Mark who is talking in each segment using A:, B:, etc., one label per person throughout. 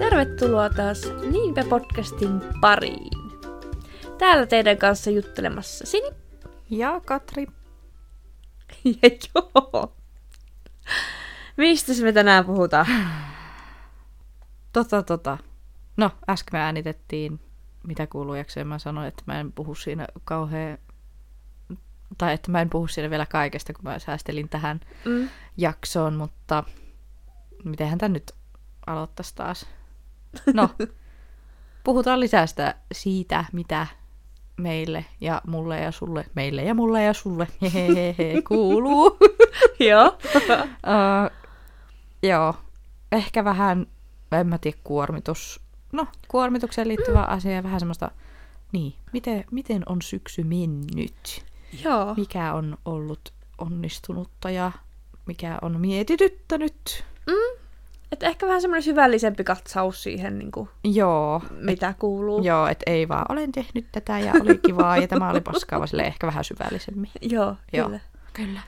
A: Tervetuloa taas Niinpä podcastin pariin. Täällä teidän kanssa juttelemassa Sini.
B: Ja Katri.
A: Ja joo. Mistä me tänään puhutaan?
B: Tota, tota. No, äsken me äänitettiin, mitä kuuluu jaksoja. Mä sanoin, että mä en puhu siinä kauhean... Tai että mä en puhu siinä vielä kaikesta, kun mä säästelin tähän
A: Mm.
B: jaksoon, mutta mitenhän tämä nyt aloittaisi taas? No, puhutaan lisää sitä siitä, mitä meille ja mulle ja sulle, meille ja mulle ja sulle, hehehe, kuuluu.
A: joo.
B: Uh, joo, ehkä vähän, en mä tiedä, kuormitus. No, kuormitukseen liittyvä asia ja vähän semmoista, niin, miten, miten on syksy mennyt?
A: joo.
B: Mikä on ollut onnistunutta ja mikä on mietityttänyt?
A: Mm. Et ehkä vähän semmoinen syvällisempi katsaus siihen, niin kuin,
B: Joo,
A: mitä kuuluu.
B: joo, et ei vaan, olen tehnyt tätä ja oli kivaa ja tämä oli paskaa, vaan silleen ehkä vähän syvällisemmin.
A: Joo,
B: Joo.
A: kyllä.
B: Kyllä.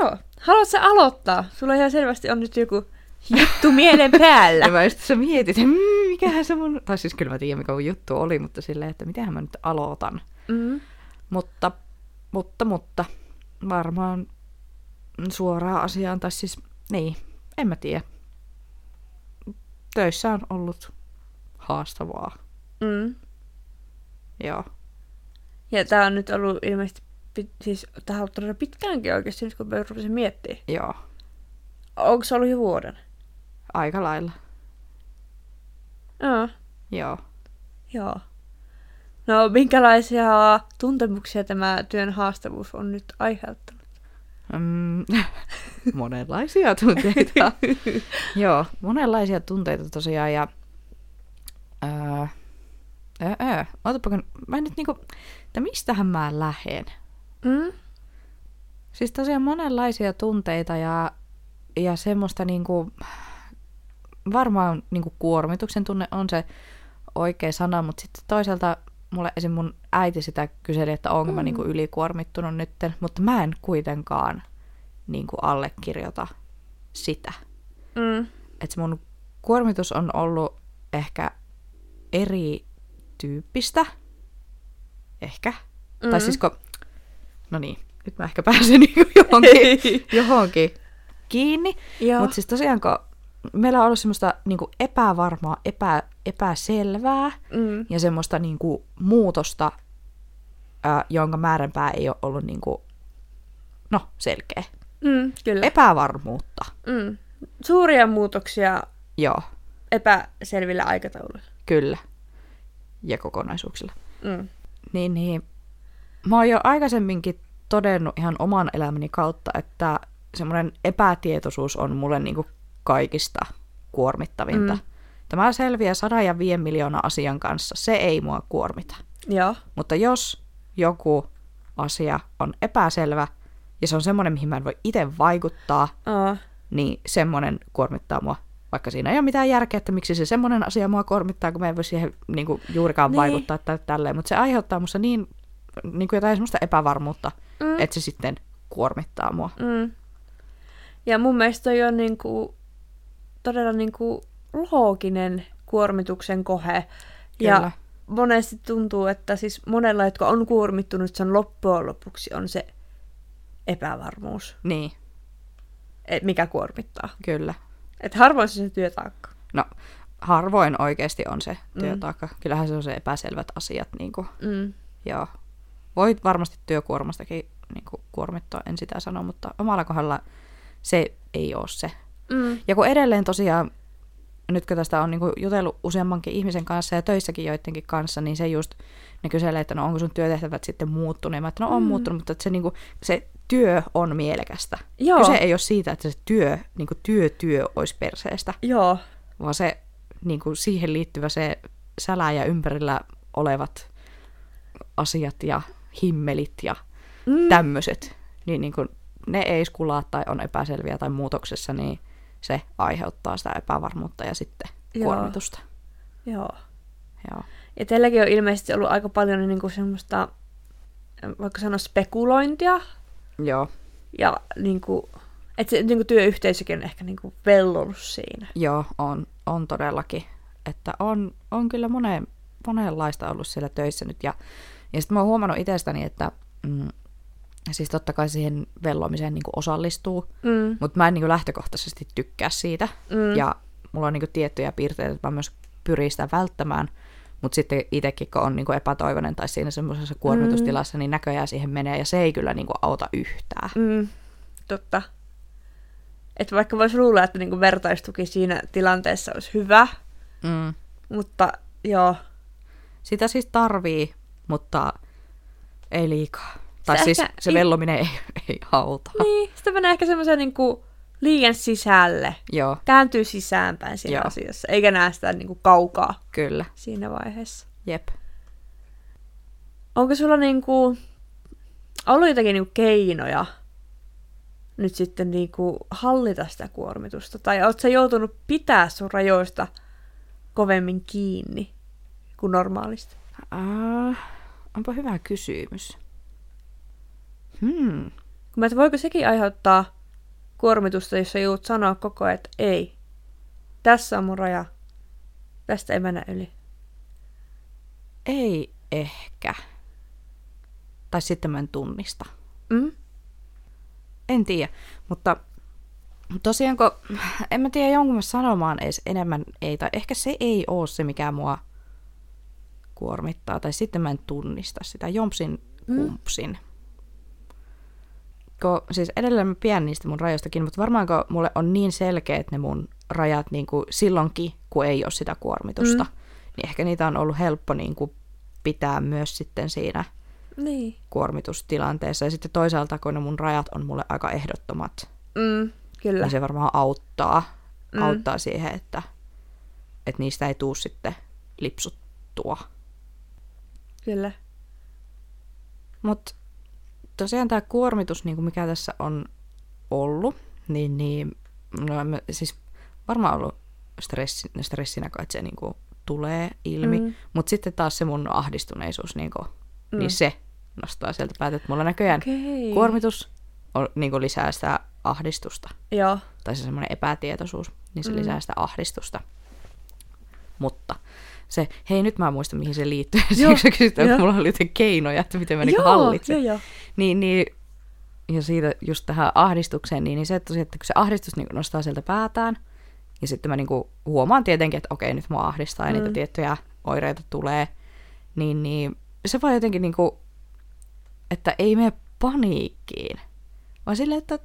A: Joo. Haluatko sä aloittaa? Sulla ihan selvästi on nyt joku juttu mielen päällä.
B: Ja mä just tässä mietin, että mmm, mikähän se mun... Tai siis kyllä mä tiedän, mikä mun juttu oli, mutta silleen, että mitähän mä nyt aloitan.
A: Mm.
B: Mutta, mutta, mutta, varmaan suoraan asiaan, tai siis, niin, en mä tiedä. Töissä on ollut haastavaa,
A: Mm.
B: joo.
A: Ja tää on nyt ollut ilmeisesti, pit, siis tää on ollut todella pitkäänkin oikeasti, nyt kun mä rupesin miettimään.
B: Joo,
A: Onko se ollut jo vuoden?
B: aika lailla,
A: Joo.
B: joo.
A: Joo. No, minkälaisia tuntemuksia tämä työn haastavuus on nyt aiheuttanut?
B: Mm, monenlaisia tunteita. Joo, monenlaisia tunteita tosiaan ja... Ää, ää, ää, ootapa, kun mä nyt niinku, että mistähän mä lähden?
A: Mm?
B: Siis tosiaan monenlaisia tunteita ja, ja semmoista niinku, varmaan niinku kuormituksen tunne on se oikea sana, mutta sitten toisaalta mulle esim. mun äiti sitä kyseli, että onko mä
A: Mm.
B: niinku ylikuormittunut nytten, mutta mä en kuitenkaan niinku allekirjoita sitä.
A: Mm.
B: Että se mun kuormitus on ollut ehkä eri tyyppistä. Ehkä. Mm. Tai siis kun... No niin, nyt mä ehkä pääsen niinku johonkin, johonkin kiinni. Mutta siis tosiaan, kun meillä on ollut semmoista niinku epävarmaa, epä, epäselvää
A: mm.
B: ja semmoista niinku muutosta, ää, jonka määränpää ei ole ollut niinku, no, selkeä.
A: Mm, kyllä.
B: Epävarmuutta.
A: mm. Suuria muutoksia
B: Joo,
A: epäselvillä aikatauluilla.
B: kyllä. Ja kokonaisuuksilla.
A: Mm.
B: Niin, niin. Mä oon jo aikaisemminkin todennut ihan oman elämäni kautta, että semmoinen epätietoisuus on mulle niinku kaikista kuormittavinta.
A: Mm.
B: Tämä selviää sadan ja viiden miljoonaa asian kanssa. Se ei mua kuormita.
A: Joo.
B: Mutta jos joku asia on epäselvä ja se on semmoinen, mihin mä en voi itse vaikuttaa,
A: Aa.
B: niin semmoinen kuormittaa mua. Vaikka siinä ei ole mitään järkeä, että miksi se semmoinen asia mua kuormittaa, kun mä en voi siihen niin kuin, juurikaan
A: Niin.
B: niin. vaikuttaa tai tälleen. Mutta se aiheuttaa musta niin, niin kuin jotain semmoista epävarmuutta,
A: Mm.
B: että se sitten kuormittaa mua.
A: Mm. Ja mun mielestä toi on niinku, todella niinku looginen kuormituksen kohe. Ja
B: Kyllä.
A: monesti tuntuu, että siis monella, jotka on kuormittunut, sen loppujen lopuksi on se epävarmuus,
B: Niin,
A: et mikä kuormittaa.
B: kyllä.
A: Et harvoin se se työtaakka.
B: No, harvoin oikeasti on se
A: Mm.
B: työtaakka. Kyllähän se on se epäselvät asiat. Niin kuin,
A: Mm.
B: joo. Voit varmasti työkuormastakin niin kuin, kuormittua, en sitä sano, mutta omalla kohdalla se ei ole se.
A: Mm.
B: Ja kun edelleen tosiaan, nyt kun tästä on niin kuin jutellut useammankin ihmisen kanssa ja töissäkin joidenkin kanssa, niin se just, ne kyselee, että no onko sun työtehtävät sitten muuttunut. Ja mä, että no on
A: mm.
B: muuttunut, mutta että se, niin kuin, se työ on mielekästä.
A: Joo.
B: Kyse ei ole siitä, että se työ, niin kuin työ, työ olisi perseestä,
A: Joo.
B: vaan se niin kuin siihen liittyvä se sälä ja ympärillä olevat asiat ja himmelit ja
A: Mm.
B: tämmöiset, niin, niin kun ne ei skulaa tai on epäselviä tai muutoksessa, niin se aiheuttaa sitä epävarmuutta ja sitten
A: Joo.
B: kuormitusta.
A: Joo.
B: Joo.
A: Ja teilläkin on ilmeisesti ollut aika paljon niin kuin semmoista, vaikka sanoa spekulointia.
B: Joo.
A: Ja niin kuin, että se niin kuin työyhteisökin on ehkä niin kuin vellonut siinä.
B: Joo, on, on todellakin. että on, on kyllä moneen, monenlaista ollut siellä töissä nyt. Ja, ja sitten mä oon huomannut itsestäni, että mm, siis totta kai siihen vellomiseen niin osallistuu,
A: Mm.
B: mutta mä en niin lähtökohtaisesti tykkää siitä.
A: Mm.
B: Ja mulla on niin tiettyjä piirteitä, että mä myös pyrin sitä välttämään. Mutta sitten itsekin, kun on niin epätoivoinen tai siinä semmoisessa kuormitustilassa, niin näköjään siihen menee. Ja se ei kyllä niin auta yhtään.
A: Mm. Totta. Että vaikka voisi luulla, että niinku vertaistuki siinä tilanteessa olisi hyvä,
B: Mm.
A: mutta joo.
B: Sitä siis tarvii, mutta ei liikaa. Tai
A: Se
B: siis
A: ehkä-
B: se vellominen ei, ei auta.
A: Niin, sitä menee ehkä semmoisen niinku liian sisälle.
B: Joo,
A: Kääntyy sisäänpäin siinä
B: Joo.
A: asiassa, eikä näe sitä niinku kaukaa
B: kyllä.
A: siinä vaiheessa.
B: Jep.
A: Onko sulla niinku ollut jotakin niinku keinoja nyt sitten niinku hallita sitä kuormitusta? Tai sä joutunut pitää sun rajoista kovemmin kiinni kuin normaalisti?
B: Uh, onpa hyvä kysymys. Hmm.
A: Mä, voiko sekin aiheuttaa kuormitusta, jos sä joudut sanoa koko ajan, että ei, tässä on mun raja, tästä ei mennä yli.
B: Ei ehkä. Tai sitten mä en tunnista.
A: Mm?
B: En tiedä, mutta tosiaanko, en mä tiedä jonkun mä sanomaan edes enemmän ei, tai ehkä se ei ole se, mikä mua kuormittaa, tai sitten mä en tunnista sitä, jompsin
A: Mm.
B: Ko, siis edelleen mä pidän niistä mun rajoistakin, mutta varmaanko mulle on niin selkeät ne mun rajat niin kuin silloinkin, kun ei ole sitä kuormitusta,
A: Mm.
B: niin ehkä niitä on ollut helppo niin kuin pitää myös sitten siinä
A: Niin.
B: kuormitustilanteessa. Ja sitten toisaalta, kun ne mun rajat on mulle aika ehdottomat,
A: Mm, kyllä.
B: niin se varmaan auttaa,
A: mm.
B: auttaa siihen, että, että niistä ei tuu sitten lipsuttua.
A: Kyllä.
B: Mutta tosiaan tämä kuormitus, niin kuin mikä tässä on ollut, niin, niin no, mä, siis varmaan ollut stressi, stressinä, kai, se niin kuin tulee ilmi.
A: Mm.
B: Mutta sitten taas se mun ahdistuneisuus, niin, kuin,
A: Mm.
B: niin se nostaa sieltä päätä, että mulla näköjään
A: Okei.
B: kuormitus on, niin kuin lisää sitä ahdistusta.
A: Joo.
B: Tai se semmoinen epätietoisuus, niin se
A: mm.
B: lisää sitä ahdistusta. Mutta se, hei nyt mä muistan mihin se liittyy. Siksi kysyt, että mulla oli jotain keinoja, että miten mä niinku hallitsen.
A: joo, joo.
B: Niin, niin, ja siitä just tähän ahdistukseen, niin, niin se, että, tosiaan, että kun se ahdistus niin nostaa sieltä päätään, ja sitten mä niin kuin huomaan tietenkin, että okei, nyt mua ahdistaa ja
A: Mm.
B: niitä tiettyjä oireita tulee, niin, niin se vaan jotenkin niin kuin, että ei mene paniikkiin, vaan silleen, että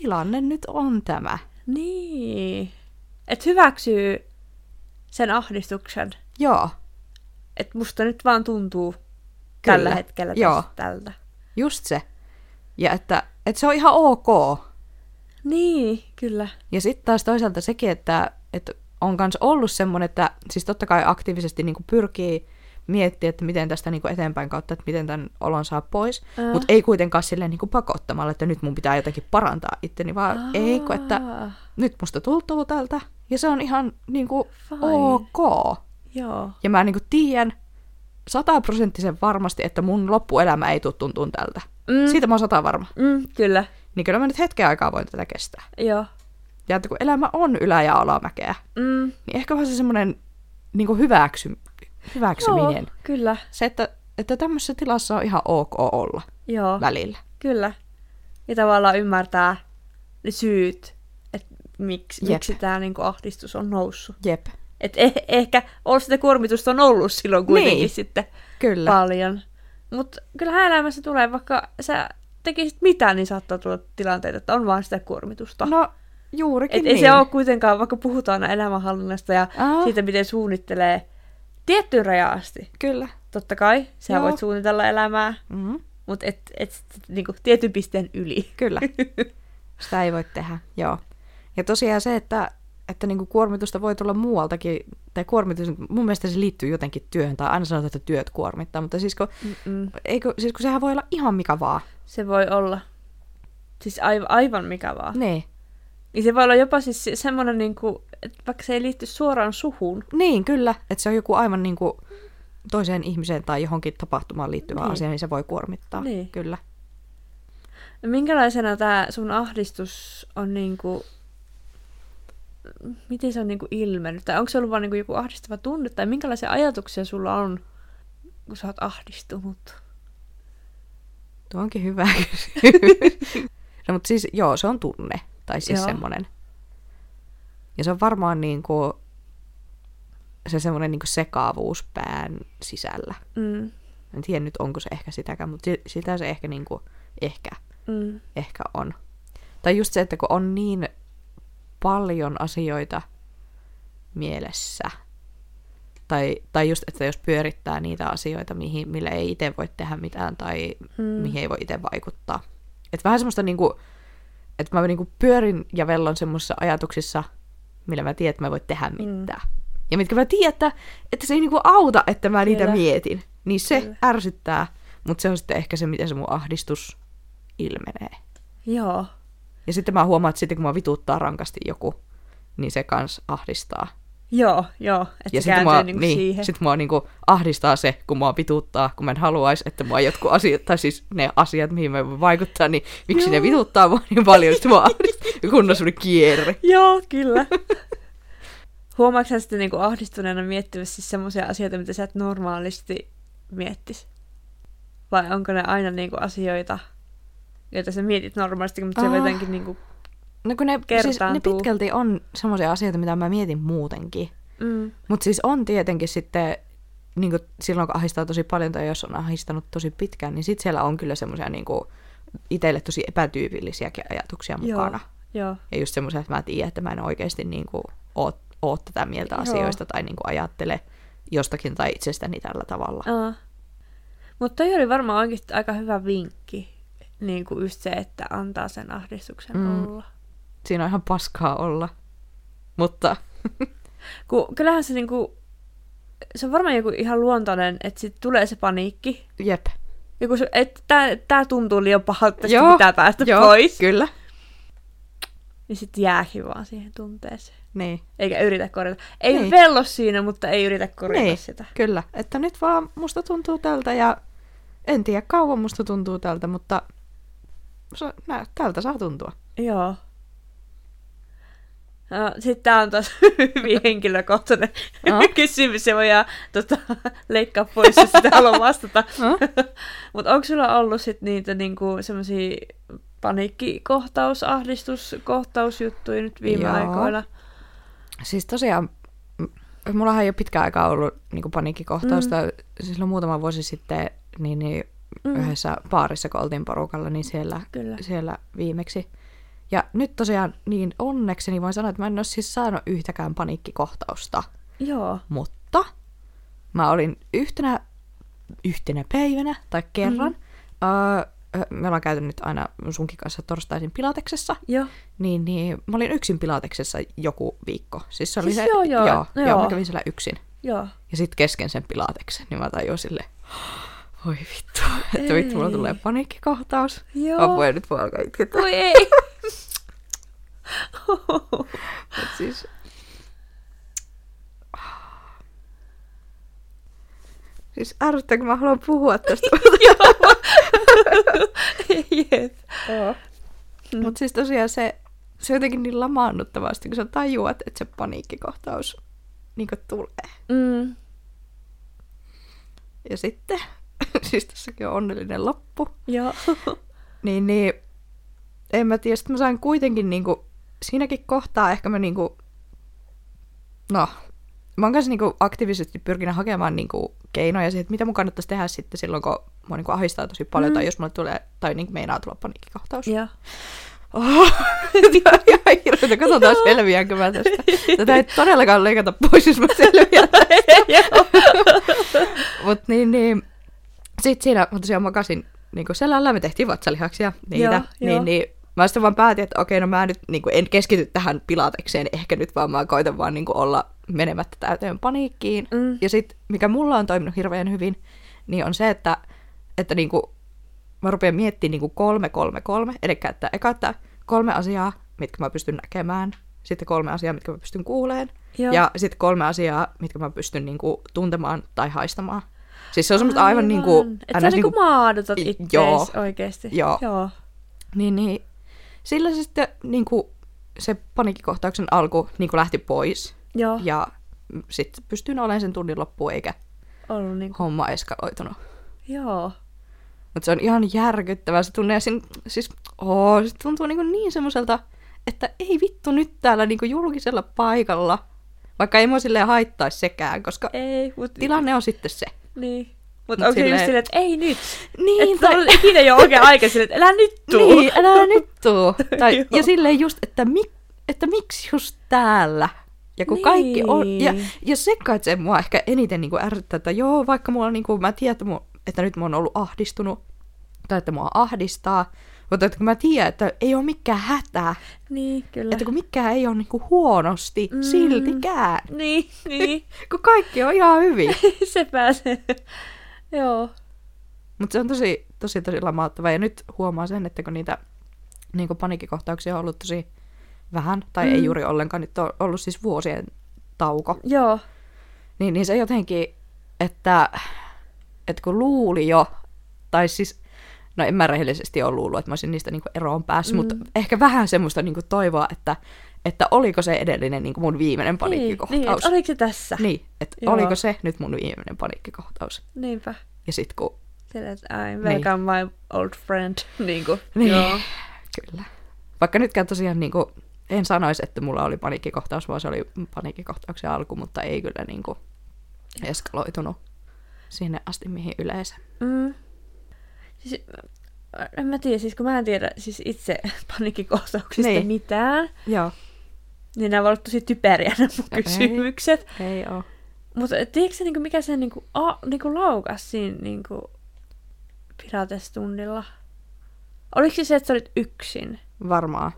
B: tilanne nyt on tämä.
A: Niin. Että hyväksyy sen ahdistuksen.
B: Joo,
A: Että musta nyt vaan tuntuu tällä
B: Kyllä.
A: hetkellä
B: Joo.
A: tältä.
B: just se. Ja että, että se on ihan ok.
A: Niin, kyllä.
B: Ja sitten taas toisaalta sekin, että, että on myös ollut semmoinen, että siis totta kai aktiivisesti niin pyrkii miettiä, että miten tästä niin eteenpäin kautta, että miten tämän olon saa pois,
A: Ää.
B: mutta ei kuitenkaan silleen niin pakottamalla, että nyt mun pitää jotenkin parantaa itteni, vaan
A: Aa.
B: ei, kun että nyt musta tuntuu tältä, ja se on ihan niin kuin
A: Fine.
B: ok.
A: Joo.
B: Ja mä niin kuin tiedän sataprosenttisen varmasti, että mun loppuelämä ei tule tuntuun tältä.
A: Mm.
B: Siitä mä oon sata varma.
A: Mm, kyllä.
B: Niin kyllä mä nyt hetken aikaa voin tätä kestää.
A: Joo.
B: Ja että kun elämä on ylä- ja alamäkeä,
A: Mm.
B: niin ehkä vaan se semmoinen niin hyväksy, hyväksyminen.
A: Joo, kyllä.
B: Se, että, että tämmöisessä tilassa on ihan ok olla
A: Joo,
B: välillä.
A: kyllä. Ja tavallaan ymmärtää ne syyt, että miksi,
B: Jep.
A: miksi tämä niinku ahdistus on noussut.
B: Jep,
A: Et eh, ehkä on sitä kuormitusta on ollut silloin kuitenkin
B: Niin.
A: sitten
B: kyllä.
A: paljon. Mutta kyllähän elämässä tulee, vaikka sä tekisit mitä, niin saattaa tulla tilanteita, että on vaan sitä kuormitusta.
B: No juurikin
A: Et
B: niin.
A: ei se ole kuitenkaan, vaikka puhutaan aina elämänhallinnasta ja
B: Aa.
A: siitä, miten suunnittelee tiettyyn rajaan asti.
B: Kyllä.
A: Totta kai, sä
B: Joo.
A: voit suunnitella elämää,
B: Mm-hmm.
A: mutta et, et, et niinku, tietyn pisteen yli.
B: Kyllä. Sitä ei voi tehdä, joo. Ja tosiaan se, että, että niinku kuormitusta voi tulla muualtakin, tai kuormitus, mun mielestä se liittyy jotenkin työhön, tai aina sanotaan, että työt kuormittaa, mutta siis kun,
A: Mm-mm.
B: eikö, siis kun sehän voi olla ihan mikä vaan.
A: Se voi olla. Siis aivan, aivan mikä vaan.
B: Niin.
A: Niin se voi olla jopa siis se- semmoinen, niinku, että vaikka se ei liitty suoraan suhun.
B: Niin, kyllä. Että se on joku aivan niin kuin toiseen ihmiseen tai johonkin tapahtumaan liittyvä
A: Niin.
B: asia, niin se voi kuormittaa.
A: Niin.
B: Kyllä.
A: Minkälaisena tämä sun ahdistus on niinku miten se on niinku ilmennyt? Tai onko se ollut vaan niinku joku ahdistava tunne? Tai minkälaisia ajatuksia sulla on, kun sä oot ahdistunut?
B: Tuo onkin hyvä kysymys. no, mutta siis joo, se on tunne. Tai siis
A: Joo.
B: semmoinen. Ja se on varmaan niinku se semmoinen niinku sekaavuus pään sisällä.
A: Mm.
B: En tiedä nyt, onko se ehkä sitäkään, mutta si- sitä se ehkä, niinku, ehkä,
A: Mm.
B: ehkä on. Tai just se, että kun on niin paljon asioita mielessä, tai, tai just, että jos pyörittää niitä asioita, mihin, millä ei itse voi tehdä mitään, tai
A: Mm.
B: mihin ei voi itse vaikuttaa. Et vähän semmoista niinku, että mä niinku pyörin ja vellon semmoisissa ajatuksissa, millä mä tiedän, että mä en voi tehdä mitään. Ja mitkä mä tiedän, että, että se ei niinku auta, että mä niitä
A: Kyllä.
B: mietin. Niin se
A: Kyllä.
B: ärsyttää, mutta se on sitten ehkä se, miten se mun ahdistus ilmenee.
A: Joo.
B: Ja sitten mä huomaan, että sitten kun mä vituttaa rankasti joku, niin se kans ahdistaa.
A: Joo, joo. Että
B: Ja sitten mua,
A: niinku
B: niin,
A: siihen.
B: sit mua niinku ahdistaa se, kun mua vituttaa, kun mä en haluaisi, että mua jotkut asiat, tai siis ne asiat, mihin mä voin vaikuttaa, niin miksi ne
A: Joo.
B: vituttaa mua niin paljon, sitten mua ahdistaa, kun on semmoinen kierre.
A: Joo, kyllä. Huomaatko sä sitten niinku ahdistuneena miettimässä siis semmoisia asioita, mitä sä et normaalisti miettis? Vai onko ne aina niinku asioita, joita sä mietit normaalisti, mutta se
B: Ah.
A: jotenkin niinku...
B: No kun ne, siis ne pitkälti on semmoisia asioita, mitä mä mietin muutenkin.
A: Mm,
B: Mutta siis on tietenkin sitten, niin silloin kun ahdistaa tosi paljon tai jos on ahdistanut tosi pitkään, niin sitten siellä on kyllä semmoisia niin itselle tosi epätyypillisiäkin ajatuksia
A: Joo.
B: mukana.
A: joo,
B: Ja just semmoisia, että mä tiedän, että mä en oikeasti niin kuin, oo, oo tätä mieltä
A: Joo.
B: asioista tai niin kuin, ajattele jostakin tai itsestäni tällä tavalla.
A: Aa. Mutta toi oli varmaan oikeasti aika hyvä vinkki. Niin kuin just se, että antaa sen ahdistuksen
B: Mm.
A: olla.
B: Siinä on ihan paskaa olla. Mutta
A: Kun, kyllähän se niinku... Se on varmaan joku ihan luontainen, että sit tulee se paniikki.
B: jep.
A: Joku se, että tää, tää tuntuu liian pahalta, tästä
B: Joo,
A: pitää päästä
B: Joo,
A: pois.
B: kyllä.
A: Niin sitten jääkin vaan siihen tunteeseen.
B: Niin.
A: Eikä yritä korjata. Ei
B: niin.
A: vello siinä, mutta ei yritä korjata
B: Niin.
A: sitä.
B: Kyllä, että nyt vaan musta tuntuu tältä ja en tiedä kauan musta tuntuu tältä, mutta se, nä, tältä saa tuntua.
A: Joo. No, sitten tämä on taas hyvin henkilökohtainen
B: Aa.
A: kysymys, ja voidaan tota, leikkaa pois, jos sitä haluaa vastata.
B: No?
A: Mutta onko sulla ollut sit niitä niinku, semmoisia paniikkikohtaus, ahdistuskohtausjuttuja nyt viime
B: Joo.
A: aikoina?
B: Siis tosiaan, mullahan ei ole pitkään aikaa ollut niin paniikkikohtausta. Mm. Silloin muutama vuosi sitten niin, niin
A: Mm.
B: yhdessä baarissa, kun oltiin porukalla, niin siellä,
A: Kyllä.
B: siellä viimeksi. Ja nyt tosiaan niin onnekseni voin sanoa, että mä en ole siis saanut yhtäkään paniikkikohtausta.
A: Joo.
B: Mutta mä olin yhtenä, yhtenä päivänä tai kerran. Mm. Öö, me ollaan käyty nyt aina sunkin kanssa torstaisin pilateksessa.
A: Joo.
B: Niin, niin mä olin yksin pilateksessa joku viikko. Siis se oli
A: Siis
B: se,
A: joo, joo,
B: joo,
A: joo.
B: joo, mä kävin siellä yksin.
A: Joo.
B: Ja sitten kesken sen pilateksen, niin mä tajuin sille, voi vittu, että
A: Ei.
B: vittu, mulla tulee paniikkikohtaus.
A: Joo.
B: Apua, ja nyt voi alkaa itkettää.
A: Voi ei.
B: Mut siis... Siis ärsyttää, kun mä haluan puhua tästä.
A: Jep.
B: Mm. Mutta siis tosiaan se, se on jotenkin niin lamaannuttavasti, kun sä tajuat, että se paniikkikohtaus niin tulee.
A: Mm.
B: Ja sitten, siis tässäkin on onnellinen loppu,
A: Joo.
B: niin, niin en mä tiedä, sitten mä sain kuitenkin niinku, siinäkin kohtaa ehkä mä niinku, no, mä oon kanssa niinku aktiivisesti pyrkinyt hakemaan niinku keinoja siihen, että mitä mun kannattaisi tehdä sitten silloin, kun mua niinku ahdistaa tosi paljon,
A: Mm.
B: tai jos mulle tulee, tai niinku meinaa tulla paniikkikohtaus.
A: Joo.
B: Oh, tämä on ihan hirveätä. Katsotaan selviäänkö mä tästä. Tätä ei todellakaan leikata pois, jos mä selviän Mutta niin, niin. Sitten siinä mä tosiaan makasin niin selällä, me tehtiin vatsalihaksia, niitä.
A: Joo,
B: niin,
A: joo.
B: niin, mä sitten vaan päätin, että okei, no mä nyt niin en keskity tähän pilatekseen, ehkä nyt vaan mä koitan vaan niin olla menemättä täyteen paniikkiin.
A: Mm.
B: Ja sitten, mikä mulla on toiminut hirveän hyvin, niin on se, että, että niin kuin, mä rupean miettimään niin kuin kolme, kolme, kolme. Eli että eka, että kolme asiaa, mitkä mä pystyn näkemään. Sitten kolme asiaa, mitkä mä pystyn kuuleen.
A: Joo.
B: Ja sitten kolme asiaa, mitkä mä pystyn niin kuin, tuntemaan tai haistamaan. Siis se on semmoista aivan niin kuin...
A: Että sä niinku maadotat
B: I- joo.
A: oikeesti.
B: Joo.
A: Joo.
B: Niin, niin. Sillä se sitten niin kuin, se paniikkikohtauksen alku niin lähti pois.
A: Joo,
B: Ja sitten pystyin olemaan sen tunnin loppuun, eikä
A: ollut niin
B: homma eskaloitunut.
A: Joo.
B: Mutta se on ihan järkyttävää se tunne. Ja sin, siis, oo, se tuntuu niin, niin semmoiselta, että ei vittu nyt täällä niin julkisella paikalla. Vaikka ei mua silleen haittaisi sekään, koska
A: Ei, mutta...
B: tilanne on sitten se.
A: Niin.
B: Mut
A: Mutta onko se just
B: silleen-
A: silleen, että ei nyt?
B: Niin,
A: että on ikinä jo oikein aika silleen, että älä nyt tuu.
B: Niin, älä nyt tuu. Tai, ja silleen just, että, mi, että miksi just täällä? Ja kun kaikki on, ja,
A: Niin.
B: ja se kai se mua ehkä eniten niin kuin ärsyttää, että joo, vaikka mulla niin kuin, mä tiedän, että, mua, että nyt mä oon ollut ahdistunut, tai että mua ahdistaa, mutta että kun mä tiedän, että ei ole mikään hätä,
A: Niin, kyllä.
B: että kun mikään ei ole niin kuin huonosti
A: Mm.
B: siltikään,
A: Niin, niin.
B: kun kaikki on ihan hyvin.
A: se pääsee. Joo.
B: Mutta se on tosi, tosi, tosi lamauttava. Ja nyt huomaa sen, että kun niitä niin kuin paniikkikohtauksia on ollut tosi vähän, tai mm. ei juuri ollenkaan, nyt on ollut siis vuosien tauko,
A: Joo.
B: niin, niin se jotenkin, että, että kun luuli jo, tai siis, no en mä rehellisesti ole luullut, että mä olisin niistä niinku eroon päässyt, mm. Mutta ehkä vähän semmoista niinku toivoa, että, että oliko se edellinen niinku mun viimeinen
A: Niin,
B: paniikkikohtaus.
A: niin, että oliko se tässä?
B: Niin, että oliko se nyt mun viimeinen paniikkikohtaus.
A: Niinpä.
B: Ja sit kun
A: että I'm welcome my old friend. Niin kuin.
B: Niin.
A: Joo.
B: Kyllä. Vaikka nytkään tosiaan niin kuin, en sanoisi, että mulla oli paniikkikohtaus, vaan se oli paniikkikohtauksen alku, mutta ei kyllä niin kuin, eskaloitunut sinne asti, mihin yleensä.
A: Mm. Siis, en mä tiedä, siis kun mä en tiedä siis itse paniikkikohtauksista
B: Niin.
A: mitään,
B: Joo.
A: niin nämä ovat tosi typeriä nämä mun
B: Ei.
A: kysymykset.
B: Ei oo.
A: Mutta tiedätkö niinku, mikä se niinku, a, niinku laukas siinä niinku, pilatestunnilla? Oliko se se, että sä olit yksin?
B: Varmaan.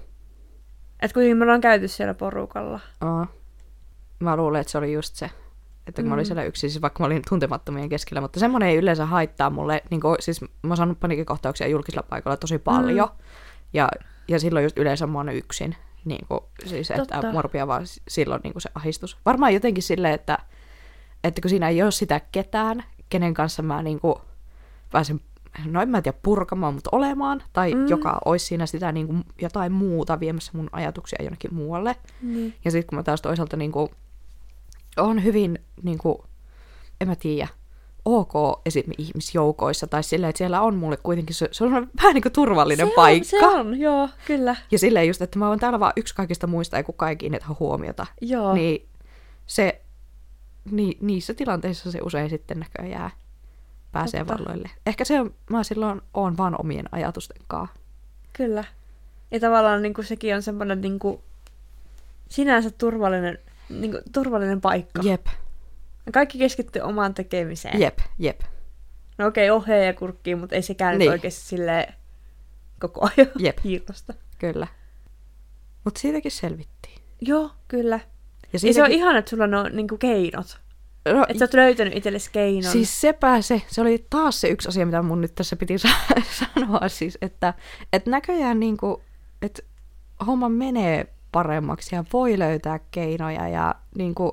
A: Et kuitenkin me ollaan käyty siellä porukalla.
B: Oo. Mä luulen, että se oli just se. Että kun mä olin
A: Mm.
B: siellä yksin, siis vaikka mä olin tuntemattomien keskellä, mutta semmoinen ei yleensä haittaa mulle, niin kuin, siis mä oon saanut paniikkikohtauksia julkisella paikalla tosi paljon, mm. ja, ja silloin just yleensä mä oon yksin, niin kuin, siis että
A: Totta.
B: mua rupeaa vaan silloin niin kuin se ahdistus. Varmaan jotenkin silleen, että, että kun siinä ei ole sitä ketään, kenen kanssa mä niin kuin, pääsen, no en mä tiedä purkamaan, mutta olemaan, tai
A: Mm.
B: mm. joka olisi siinä sitä niin kuin, jotain muuta viemässä mun ajatuksia jonnekin muualle,
A: Niin.
B: ja sitten kun mä taas toisaalta niinku, on hyvin, niinku, en mä tiedä, ok esim. ihmisjoukoissa, tai silleen, että siellä on mulle kuitenkin, se, se on vähän niin kuin turvallinen
A: se
B: paikka.
A: On, se on, joo, kyllä.
B: Ja silleen just, että mä oon täällä vaan yksi kaikista muista, ja kukaan ei kiinnitä huomiota.
A: Joo.
B: Niin se, ni, niissä tilanteissa se usein sitten näköjään pääsee
A: Totta.
B: valloille. Ehkä se on, mä silloin oon vaan omien ajatusten kanssa.
A: Kyllä. Ja tavallaan niin kuin, sekin on semmoinen niin kuin, sinänsä turvallinen, niin kuin, turvallinen paikka.
B: Jep,
A: Kaikki keskittyy omaan tekemiseen.
B: jep, jep,
A: No okei, okay, ja kurkkii, mutta ei sekään niin. Nyt oikeasti silleen koko ajan
B: Jep.
A: kiinnosta.
B: kyllä. Mutta siitäkin selvittiin.
A: Joo, kyllä.
B: Ja
A: Ja se on
B: siitäkin-
A: ihana, että sulla on no, niinku keinot.
B: no,
A: Että sä oot löytänyt itsellesi keinon.
B: Siis sepä se, se oli taas se yksi asia, mitä mun nyt tässä piti sa- sanoa, siis, että, että näköjään niin kuin, että homma menee paremmaksi ja voi löytää keinoja ja niin kuin,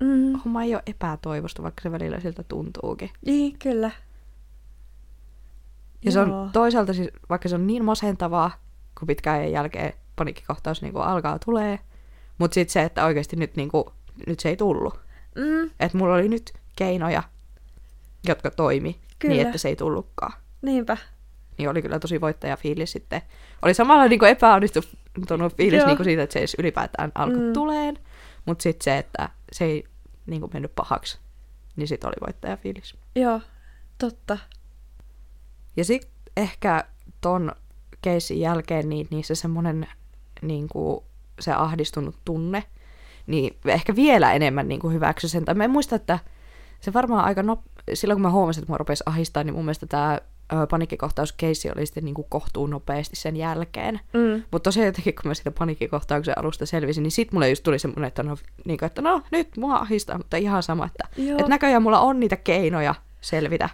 A: mm,
B: homma ei ole epätoivosta, vaikka se välillä siltä tuntuukin.
A: niin, kyllä.
B: Ja se
A: Joo.
B: on toisaalta siis, vaikka se on niin masentavaa, kun pitkään jälkeen paniikkikohtaus niin kuin alkaa tulee, mutta sitten se, että oikeasti nyt, niin kuin, nyt se ei tullut.
A: Mm,
B: Että mulla oli nyt keinoja, jotka toimi
A: Kyllä.
B: niin, että se ei tullutkaan.
A: niinpä.
B: Niin oli kyllä tosi voittajafiilis sitten. Oli samalla niin kuin epäonnistunut fiilis
A: Joo.
B: niin kuin siitä, että se edes ylipäätään alkoi
A: Mm.
B: tuleen, mutta sitten se, että se ei niin kuin mennyt pahaksi, niin sitten oli voittajafiilis.
A: Joo, totta.
B: Ja sitten ehkä ton keissin jälkeen niin niissä semmoinen niin kuin se ahdistunut tunne, niin ehkä vielä enemmän niin kuin hyväksy sen. Tai mä en muista, että se varmaan aika no... Silloin kun mä huomasin, että mua rupesi ahistaa, niin mun mielestä tämä paniikkikohtauskeissi oli sitten niin kuin kohtuun nopeasti sen jälkeen.
A: Mm,
B: Mutta tosiaan jotenkin, kun mä siitä paniikkikohtauksen alusta selvisin, niin sit mulle just tuli semmoinen, että no, niin kuin, että no nyt mua ahistaa, mutta ihan sama, että,
A: Joo.
B: että näköjään mulla on niitä keinoja selvitä.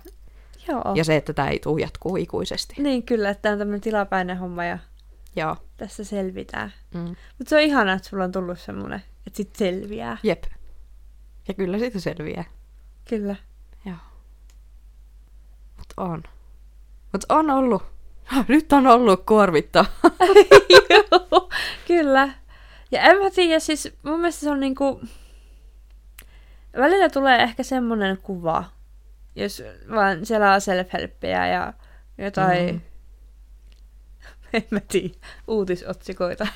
A: joo.
B: Ja se, että tämä ei tule jatkuu ikuisesti.
A: Niin, kyllä, että tämä on tämmöinen tilapäinen homma ja
B: Joo.
A: tässä selvitään.
B: Mm.
A: Mutta se on ihanaa, että sulla on tullut semmoinen, että sit selviää.
B: Jep. Ja kyllä siitä selviää.
A: Kyllä.
B: Joo. Mut on. Mut on ollut. Nyt on ollut kuormittava.
A: Joo, kyllä. Ja en mä tiedä, siis mun mielestä se on niinku... Välillä tulee ehkä semmonen kuva, jos vaan siellä on self ja jotain, mm. en mä tiedä, uutisotsikoita.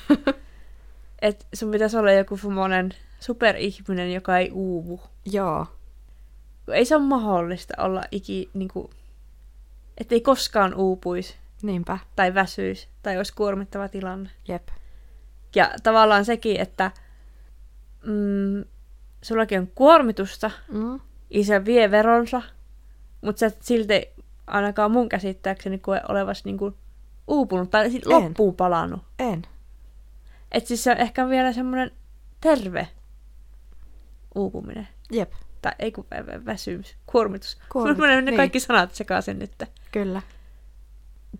A: että sun pitäisi olla joku semmonen superihminen, joka ei uuvu.
B: Joo.
A: Ei se ole mahdollista olla iki, niinku, ettei koskaan uupuisi.
B: Niinpä.
A: Tai väsyisi, tai olisi kuormittava tilanne.
B: Jep.
A: Ja tavallaan sekin, että mm, sullakin on kuormitusta,
B: Mm.
A: isä vie veronsa, mutta sä et silti ainakaan mun käsittääkseni koe olevas niinku uupunut tai sit
B: En.
A: loppuun palannut.
B: En.
A: Et siis se on ehkä vielä semmoinen terve uupuminen.
B: Jep.
A: Tai ei kun vä- vä- väsymys, kuormitus.
B: Kuormitus,
A: menee ne
B: niin.
A: kaikki sanat sekaisin nyt.
B: Kyllä.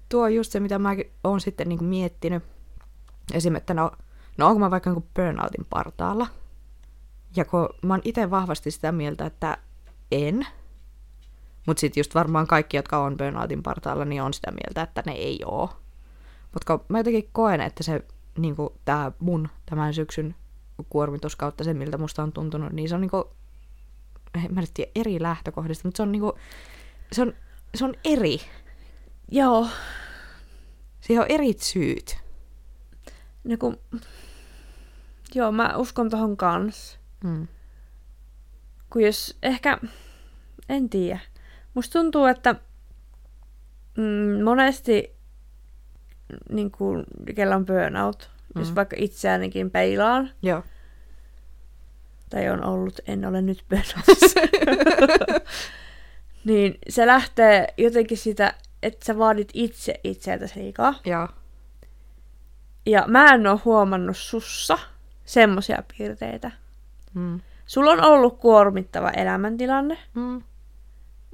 B: Tuo on just se, mitä mä oon sitten niinku miettinyt. Esimerkiksi, että no, no onko mä vaikka niinku burnoutin partaalla. Ja kun mä oon itse vahvasti sitä mieltä, että en. Mutta sitten just varmaan kaikki, jotka on burnoutin partaalla, niin on sitä mieltä, että ne ei oo. Mutta mä jotenkin koen, että se niinku, tää mun tämän syksyn kuormitus kautta se, miltä musta on tuntunut, niin se on niinku, en mä nyt tiedä eri lähtökohdista, mutta se on niinku, se on, se on eri.
A: Joo,
B: Siihen on eri syyt.
A: niin kun... Joo, mä uskon tohon kanssa.
B: Mm.
A: Kun jos ehkä, en tiedä. Musta tuntuu, että mm, monesti, niin kuin, kellä on burnout, mm. jos vaikka itseäänikin peilaan,
B: Joo.
A: Tai on ollut, en ole nyt burnoutissa, niin se lähtee jotenkin sitä, että sä vaadit itse itseltäsi liikaa.
B: Joo.
A: Ja mä en oo huomannut sussa semmosia piirteitä.
B: Mm.
A: Sulla on ollut kuormittava elämäntilanne,
B: Mm.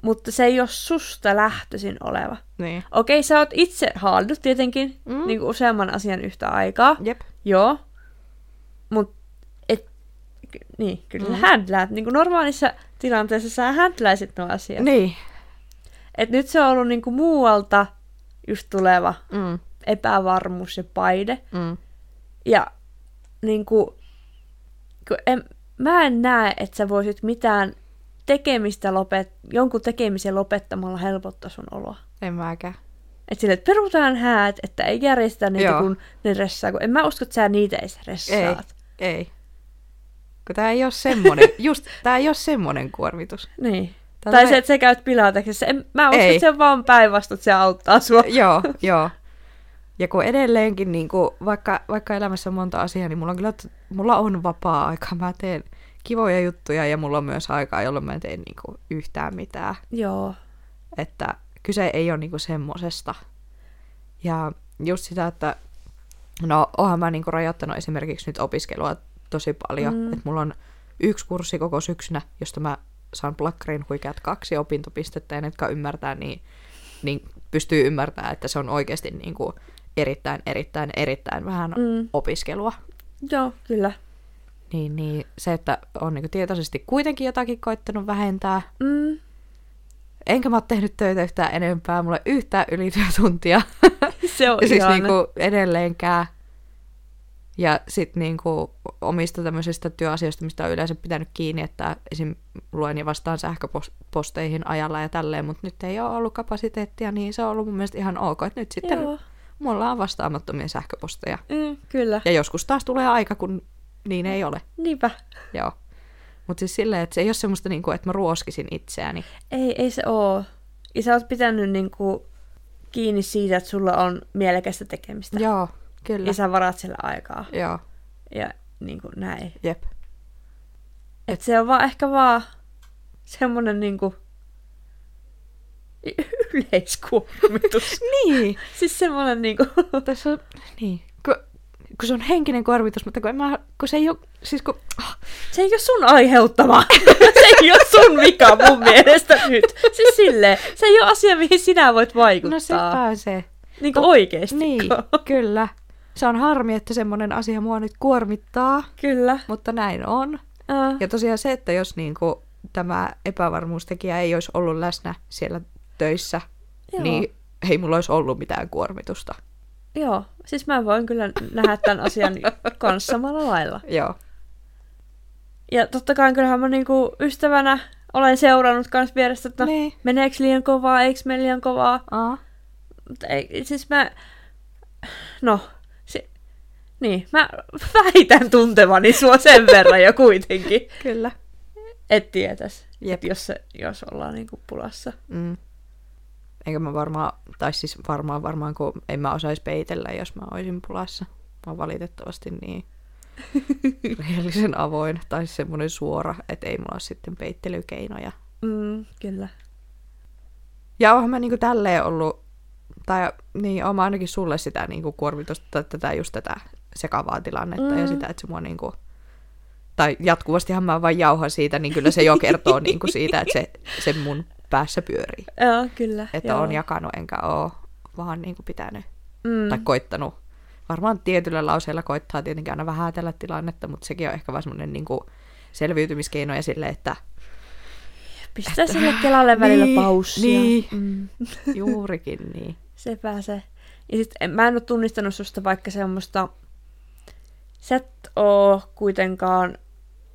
A: mutta se ei ole susta lähtöisin oleva.
B: Niin.
A: Okei, sä oot itse haaldut tietenkin
B: Mm.
A: niin kuin useamman asian yhtä aikaa.
B: Jep.
A: Joo. Mut et, ky- niin, kyllä
B: Mm.
A: händläät. Niin kuin normaalissa tilanteessa sä händläisit nuo asiat.
B: Niin.
A: Et nyt se on ollut niin kuin muualta just tuleva
B: Mm.
A: epävarmuus ja paine.
B: Mm.
A: Ja niin kuin, kun en, mä en näe, että sä voisit mitään tekemistä lopet, jonkun tekemisen lopettamalla helpottaa sun oloa.
B: En mäkään.
A: Että sille, että perutaan häät, että ei järjestä niitä,
B: Joo.
A: kun ne ressaa. Kun en mä usko, että sä niitä edes
B: Ei.
A: ressaat.
B: Ei. Kun tää ei oo semmonen, just tää ei oo semmonen kuormitus.
A: Niin.
B: Tää
A: tai se, että sä käyt pilateksessa. En, mä uskon, että se on vaan päinvastoin, että se auttaa sua.
B: joo, joo. Ja kun edelleenkin, niin kuin, vaikka, vaikka elämässä on monta asiaa, niin mulla on kyllä mulla on vapaa-aika. Mä teen kivoja juttuja ja mulla on myös aikaa, jolloin mä en tee niin kuin, yhtään mitään.
A: Joo.
B: Että kyse ei ole niinku semmosesta. Ja just sitä, että no oonhan mä niinku rajoittanut esimerkiksi nyt opiskelua tosi paljon.
A: Mm.
B: Että mulla on yksi kurssi koko syksynä, josta mä saan plakkariin huikeat kaksi opintopistettä ja ne, jotka ymmärtää, niin, niin pystyy ymmärtämään, että se on oikeasti niinku erittäin, erittäin, erittäin vähän
A: Mm.
B: opiskelua.
A: Joo, kyllä.
B: Niin, niin se, että on niinku tietoisesti kuitenkin jotakin koittanut vähentää,
A: Mm.
B: Enkä mä oon tehnyt töitä yhtään enempää, mulla ei yhtään ylityötuntia.
A: Se on
B: ja siis
A: ihana.
B: niinku edelleenkään. Ja sitten niinku omista tämmöisistä työasioista, mistä on yleensä pitänyt kiinni, että esim. luen ja vastaan sähköposteihin ajalla ja tälleen, mutta nyt ei ole ollut kapasiteettia, niin se on ollut mun mielestä ihan ok, että nyt sitten
A: Joo.
B: mulla on vastaamattomia sähköposteja.
A: Mm, kyllä.
B: Ja joskus taas tulee aika, kun niin ei ole.
A: Niinpä.
B: Joo. Mutta siis silleen, että se ei ole semmoista, niinku, että mä ruoskisin itseäni.
A: Ei, ei se oo. Ja sä oot pitänyt niinku kiinni siitä, että sulla on mielekästä tekemistä.
B: Joo, kyllä.
A: Ja sä varaat sillä aikaa.
B: Joo,
A: Ja niinku näin.
B: jep.
A: Et se on vaan ehkä vaan semmonen niinku yleiskuormitus.
B: Niin.
A: siis semmonen niinku...
B: Tässä on, niin. Kun, kun se on henkinen kuormitus, mutta kun, en mä, kun se ei ole, siis kun, ah,
A: Se ei ole sun aiheuttama. se ei ole sun vika mun mielestä nyt. Siis silleen, se ei ole asia, mihin sinä voit vaikuttaa.
B: no se pääsee.
A: Niinku oikeesti.
B: Niin, kyllä. Se on harmi, että semmoinen asia mua nyt kuormittaa,
A: Kyllä.
B: mutta näin on.
A: Uh,
B: Ja tosiaan se, että jos niinku tämä epävarmuustekijä ei olisi ollut läsnä siellä töissä,
A: Joo.
B: niin ei mulla olisi ollut mitään kuormitusta.
A: Joo, siis mä voin kyllä nähdä tämän asian kanssa samalla lailla.
B: Joo.
A: Ja totta kai kyllähän mä niinku ystävänä olen seurannut kans vierestä, että no,
B: Niin.
A: meneekö liian kovaa, eikö mene liian kovaa.
B: Aa.
A: Mutta ei, siis mä, no, niin, mä väitän tuntevani sua sen verran jo kuitenkin,
B: Kyllä.
A: et tietäis,
B: Jep.
A: et jos, se, jos ollaan niinku pulassa.
B: Mm. Eikä mä varmaan, tai siis varmaan varmaan, kun en mä osaisi peitellä, jos mä olisin pulassa. Mä oon valitettavasti niin rehellisen avoin, tai semmoinen suora, että ei mulla ole sitten peittelykeinoja.
A: Mm, kyllä.
B: Ja oonhan mä niinku tälleen ollut, tai niin, oon mä ainakin sulle sitä niinku kuormitusta, tätä just tätä sekavaa tilannetta mm. ja sitä, että se mua niinku, tai jatkuvastihan mä vaan jauhan siitä, niin kyllä se jo kertoo niinku siitä, että se, se mun päässä pyörii.
A: Joo, kyllä.
B: Että
A: joo.
B: on jakanut enkä oo vaan niinku pitänyt
A: mm.
B: tai koittanut. Varmaan tietyllä lauseella koittaa tietenkin aina vähätellä tilannetta, mutta sekin on ehkä vaan semmoinen niinku selviytymiskeino ja sille, että
A: Pistää sille kelalle välillä
B: Niin,
A: paussia.
B: niin.
A: Mm.
B: juurikin niin.
A: Se pääsee. Ja sit mä en ole tunnistanut susta vaikka semmoista... Sä et oo kuitenkaan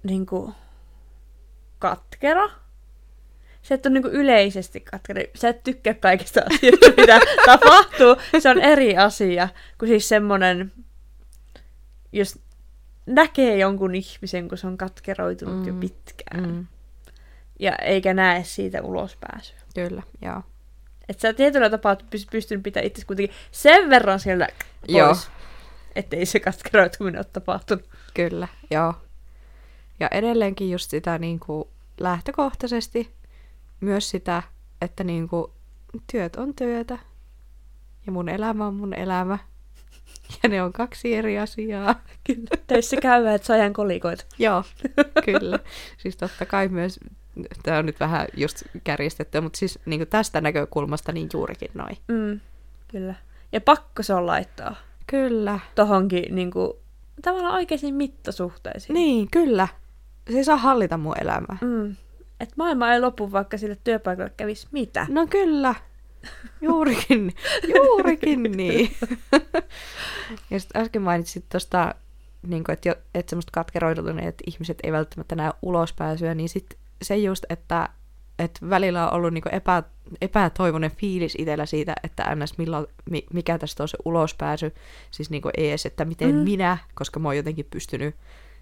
A: niinku katkera. Sä et ole niinku yleisesti katkera. Sä et tykkää kaikista asioista, mitä tapahtuu. Se on eri asia kuin siis semmonen, jos näkee jonkun ihmisen, kun se on katkeroitunut mm. jo pitkään.
B: Mm,
A: Ja eikä näe siitä ulospääsyä.
B: kyllä, joo.
A: Että sä tietyllä tapaa oot pys- pystynyt pitämään itse kuitenkin sen verran siellä pois,
B: Joo.
A: Ettei se katkeroituminen ole tapahtunut.
B: Kyllä, joo. Ja edelleenkin just sitä niin kuin lähtökohtaisesti myös sitä, että niin kuin työt on työtä ja mun elämä on mun elämä. Ja ne on kaksi eri asiaa.
A: Kyllä. Teissä käyvää, että sajan kolikoita.
B: Joo, kyllä. Siis totta kai myös, tämä on nyt vähän just kärjistetty, mutta siis niin kuin tästä näkökulmasta niin juurikin noin.
A: Mm, kyllä. Ja pakko se on laittaa
B: Kyllä.
A: tohonkin niin kuin, tavallaan oikeisiin mittasuhteisiin.
B: Niin, kyllä. Se ei saa hallita mun elämää.
A: Mm. Että maailma ei lopu, vaikka sille työpaikalle kävisi mitä.
B: No kyllä. Juurikin, juurikin niin. ja sitten äsken mainitsit tuosta, niin että, jo, että semmoista katkeroituneet ihmiset ei välttämättä näe ulospääsyä, niin sitten se just, että, että välillä on ollut niin epä, epätoivoinen fiilis itsellä siitä, että ns. Milloin, mi, mikä tästä on se ulospääsy. Siis niin ei edes, että miten
A: Mm.
B: minä, koska mä oon jotenkin pystynyt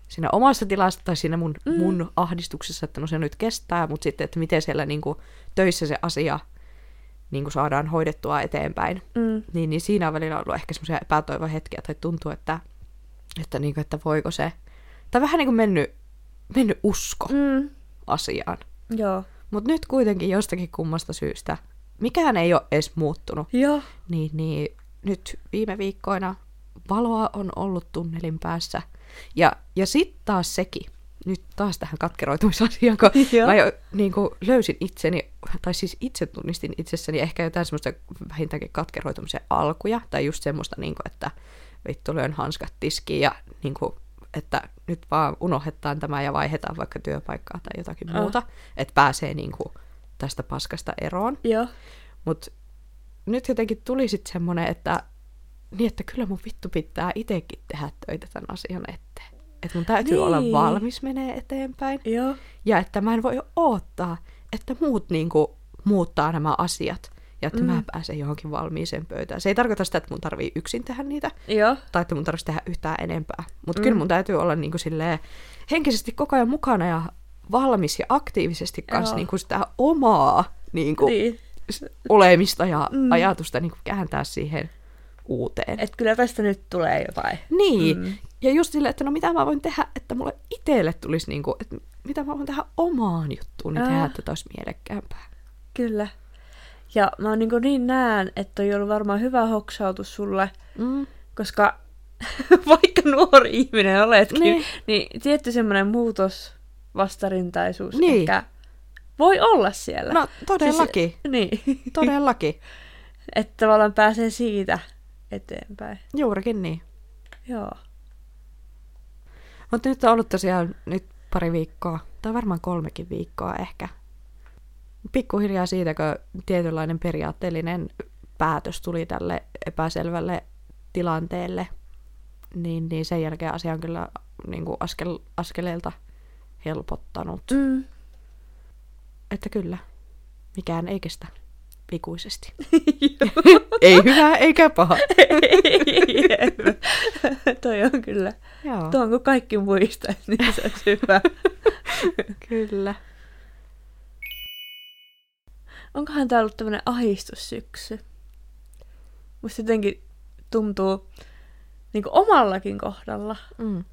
B: siinä omassa tilassa tai siinä mun, Mm. mun ahdistuksessa, että no se nyt kestää, mutta sitten, että miten siellä niin kuin, töissä se asia niin kuin saadaan hoidettua eteenpäin.
A: Mm.
B: Niin, niin siinä on välillä ollut ehkä semmoisia epätoivon hetkiä, tai tuntuu, että, että, niin kuin, että voiko se... Tai vähän niin kuin mennyt, mennyt usko
A: Mm.
B: asiaan.
A: Joo.
B: Mutta nyt kuitenkin jostakin kummasta syystä, mikään ei ole edes muuttunut,
A: Joo.
B: niin, niin nyt viime viikkoina valoa on ollut tunnelin päässä. Ja, ja sitten taas sekin, nyt taas tähän katkeroitumisasiaan, kun
A: Joo.
B: mä jo niin kuin, löysin itseni, tai siis itse tunnistin itsessäni ehkä jotain semmoista vähintäänkin katkeroitumisen alkuja, tai just semmoista, niin kuin, että vittu lyön hanskat tiskiin ja niin kuin, että nyt vaan unohdetaan tämä ja vaihdetaan vaikka työpaikkaa tai jotakin
A: Ah.
B: muuta, että pääsee niin kuin, tästä paskasta eroon.
A: Joo.
B: Mutta nyt jotenkin tuli sitten semmoinen, että niin, että kyllä mun vittu pitää itsekin tehdä töitä tämän asian eteen. Että mun täytyy
A: Niin.
B: olla valmis menee eteenpäin.
A: Joo.
B: Ja että mä en voi odottaa, että muut niinku muuttaa nämä asiat. Ja että mm. mä pääsen johonkin valmiiseen pöytään. Se ei tarkoita sitä, että mun tarvii yksin tehdä niitä.
A: Joo.
B: Tai että mun tarvitsisi tehdä yhtään enempää. Mutta
A: Mm.
B: kyllä mun täytyy olla niinku silleen henkisesti koko ajan mukana ja valmis ja aktiivisesti kanssa
A: Joo.
B: niinku sitä omaa niinku,
A: Niin.
B: s- olemista ja
A: Mm.
B: ajatusta niin kääntää siihen uuteen.
A: Et kyllä tästä nyt tulee jotain.
B: niin,
A: Mm.
B: ja just silleen, että no mitä mä voin tehdä, että mulle itselle tulisi niinku, että mitä mä voin tehdä omaan juttuun, niin
A: Ah.
B: tehdä, että olisi mielekkäämpää.
A: Kyllä. Ja mä niin, niin näen, että on ollut varmaan hyvä hoksautus sulle,
B: Mm.
A: koska vaikka nuori ihminen oletkin, niin,
B: Niin.
A: niin tietty semmoinen muutos, vastarintaisuus
B: Niin.
A: ehkä voi olla siellä.
B: No todellakin,
A: Siis, niin,
B: todellakin.
A: että tavallaan pääsee siitä eteenpäin.
B: Juurikin niin.
A: Joo.
B: Mutta nyt on ollut tosiaan nyt pari viikkoa, tai varmaan kolmekin viikkoa ehkä. Pikkuhiljaa siitä, kun tietynlainen periaatteellinen päätös tuli tälle epäselvälle tilanteelle, niin, niin sen jälkeen asia on kyllä niin kuin askel, askeleelta helpottanut.
A: Mm.
B: Että kyllä, mikään ei kestä ikuisesti. Ei hyvä eikä paha.
A: Jep. Toi on kyllä.
B: Joo,
A: Tuon kun kaikki muistaisi, niin se olisi hyvä.
B: kyllä.
A: Onkohan tää ollut tämmönen ahistussyksy? Musta jotenkin tuntuu niin omallakin kohdalla,
B: Mm.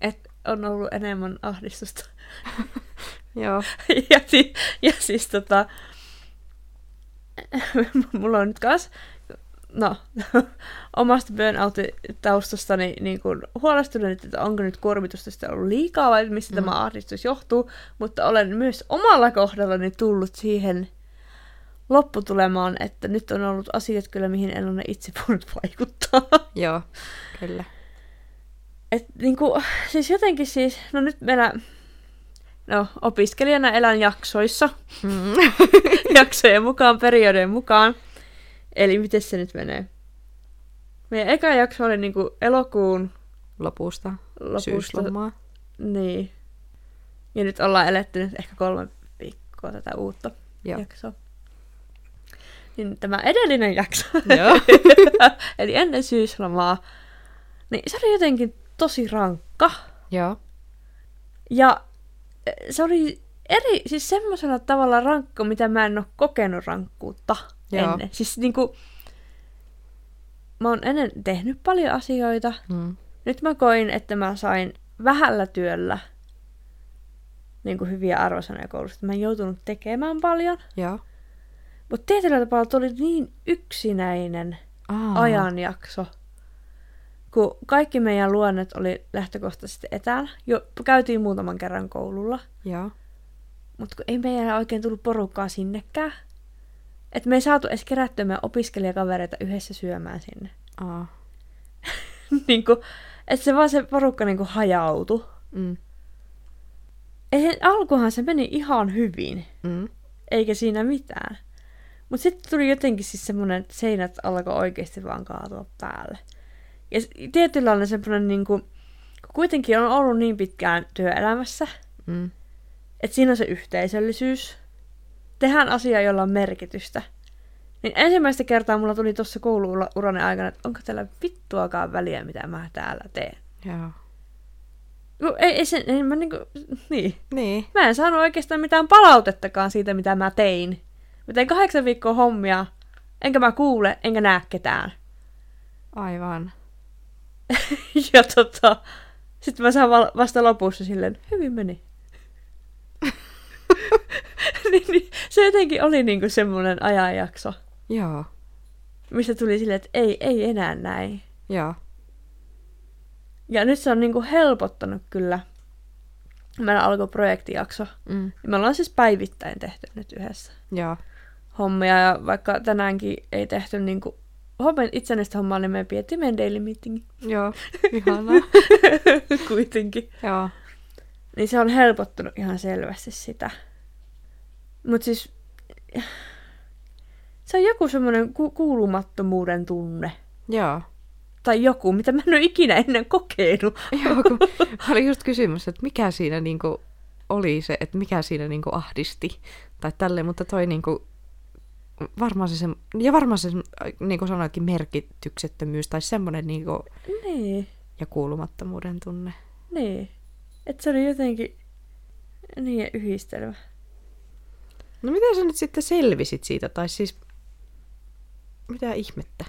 A: että on ollut enemmän ahdistusta.
B: Joo.
A: ja, si- ja siis tota, mulla on nyt kas, no, omasta burnout-taustastani niin kuin huolestunut, että onko nyt kuormitusta sitten ollut liikaa vai mistä
B: Mm.
A: mm. tämä ahdistus johtuu, mutta olen myös omalla kohdallani tullut siihen lopputulemaan, että nyt on ollut asiat kyllä, mihin en ole itse voinut vaikuttaa.
B: Joo, kyllä.
A: Et niinku, siis jotenkin siis, no nyt meillä, no opiskelijana elän jaksoissa,
B: Mm.
A: jaksojen mukaan, periodien mukaan. Eli miten se nyt menee? Meidän eka jakso oli niinku elokuun
B: Lopusta,
A: lopusta.
B: syyslomaa.
A: Niin. Ja nyt ollaan eletty nyt ehkä kolme viikkoa tätä uutta
B: Joo.
A: jaksoa. Niin tämä edellinen jakso,
B: Joo.
A: eli ennen syyslomaa, niin se oli jotenkin tosi rankka.
B: Joo.
A: Ja eh, se oli eri, siis semmoisella tavalla rankka, mitä mä en ole kokenut rankkuutta
B: Joo.
A: ennen. Siis niinku, mä oon ennen tehnyt paljon asioita.
B: Mm.
A: Nyt mä koin, että mä sain vähällä työllä niin kuin hyviä arvosanoja koulusta. Mä en joutunut tekemään paljon.
B: Joo.
A: Mutta tietyllä tapaa tuli niin yksinäinen
B: Aa.
A: ajanjakso, kun kaikki meidän luonnet oli lähtökohtaisesti etänä. Jo käytiin muutaman kerran koululla,
B: Joo.
A: mutta ei meidän oikein tullut porukkaa sinnekään. Että me ei saatu edes kerättyä meidän opiskelijakavereita yhdessä syömään sinne.
B: Aa.
A: niinku, että se vaan se porukka niinku hajautui.
B: Mm.
A: Alkuhan se meni ihan hyvin,
B: Mm.
A: eikä siinä mitään. Mutta sitten tuli jotenkin siis semmoinen, että seinät alkoi oikeasti vaan kaatua päälle. Ja tietynlainen semmoinen, niin kuin, kun kuitenkin on ollut niin pitkään työelämässä,
B: Mm.
A: että siinä on se yhteisöllisyys. Tehdään asia, jolla on merkitystä. Niin ensimmäistä kertaa mulla tuli tuossa kouluurani aikana, että onko tällä vittuakaan väliä, mitä mä täällä teen.
B: Joo.
A: No, ei, ei sen, ei mä niinku, niin.
B: Niin.
A: Mä en saanut oikeastaan mitään palautettakaan siitä, mitä mä tein. Mä tein kahdeksan viikkoa hommia, enkä mä kuule, enkä näe ketään.
B: Aivan.
A: ja tota, sitten mä saan vasta lopussa silleen, hyvin meni. niin, niin, se jotenkin oli niinku semmoinen ajanjakso,
B: Joo.
A: mistä tuli silleen, että ei, ei enää näin.
B: Joo.
A: Ja nyt se on niinku helpottanut kyllä. Meillä alkoi projektijakso.
B: Mm.
A: Me ollaan siis päivittäin tehty nyt yhdessä.
B: Joo.
A: hommia, ja vaikka tänäänkin ei tehty niinku homman itsenäistä hommaa, niin me pidettiin meidän daily meeting
B: Joo. Ihanaa.
A: kuitenkin.
B: Joo.
A: Niin se on helpottunut ihan selvästi sitä. Mutta siis se on joku semmoinen ku- kuulumattomuuden tunne.
B: Joo.
A: Tai joku, mitä mä en ole ikinä ennen kokenut.
B: Joo, kun oli just kysymys, että mikä siinä niinku oli se, että mikä siinä niinku ahdisti tai tälleen, mutta toi niinku, varmaan se, se ja varmaan se, niin kuin sanoikin, merkityksettömyys tai semmoinen niinku,
A: Niin,
B: ja kuulumattomuuden tunne.
A: niin. Että se oli jotenkin niin yhdistelmä.
B: No miten sä nyt sitten selvisit siitä, tai siis mitä ihmettä?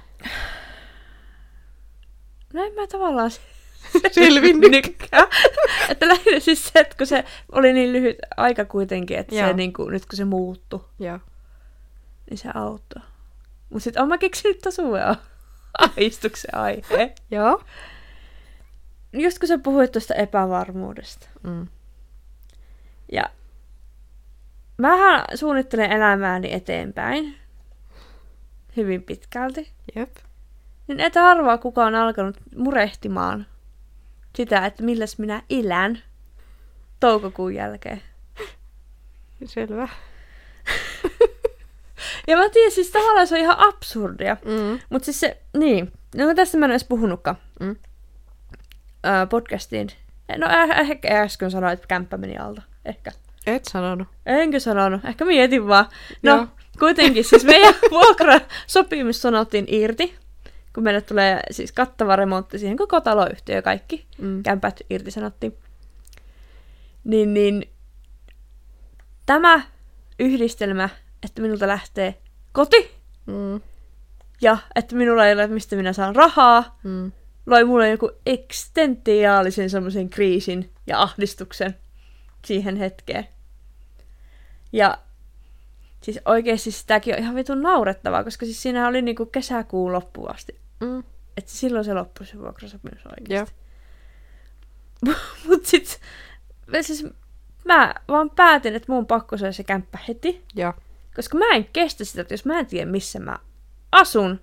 A: No en mä tavallaan
B: Selvinnytkään.
A: että lähinnä siis se, että kun se oli niin lyhyt aika kuitenkin, että
B: Joo.
A: se niin kuin, nyt kun se muuttui,
B: Joo.
A: niin se auttoi. Mutta sitten oon mä keksinyt taas uuden ahistuksen aiheen.
B: Joo.
A: Just kun sä puhuit tuosta epävarmuudesta.
B: Mm.
A: Ja mähän suunnittelen elämääni eteenpäin. Hyvin pitkälti.
B: Jep.
A: Niin et arvaa, kuka on alkanut murehtimaan sitä, että milläs minä elän toukokuun jälkeen.
B: Selvä.
A: Ja mä tiedän, siis tavallaan se on ihan absurdia.
B: Mm.
A: Mutta siis se, niin, no tästä mä en edes puhunutkaan
B: Mm.
A: podcastiin. No eh- ehkä äsken sanoin, että kämppä meni alta. Ehkä.
B: Et sanonut.
A: Enkö sanonut? Ehkä mietin vaan. No,
B: Joo.
A: kuitenkin siis meidän vuokrasopimus sanottiin irti, kun meille tulee siis kattava remontti siihen koko taloyhtiö ja kaikki.
B: Mm.
A: Kämpät irti sanottiin. Niin, niin tämä yhdistelmä, että minulta lähtee koti
B: Mm.
A: ja että minulla ei ole, mistä minä saan rahaa,
B: Mm.
A: loi mulle joku ekstentiaalisen semmoisen kriisin ja ahdistuksen siihen hetkeen. Ja siis oikeasti sitäkin on ihan vitun naurettavaa, koska siis siinä oli niinku kesäkuun loppuun asti.
B: Mm.
A: Että silloin se loppui se vuokrasopimus oikeasti. Mut sit siis mä vaan päätin, että mun pakko saada se kämppä heti.
B: Joo.
A: Koska mä en kestä sitä, että jos mä en tiedä missä mä asun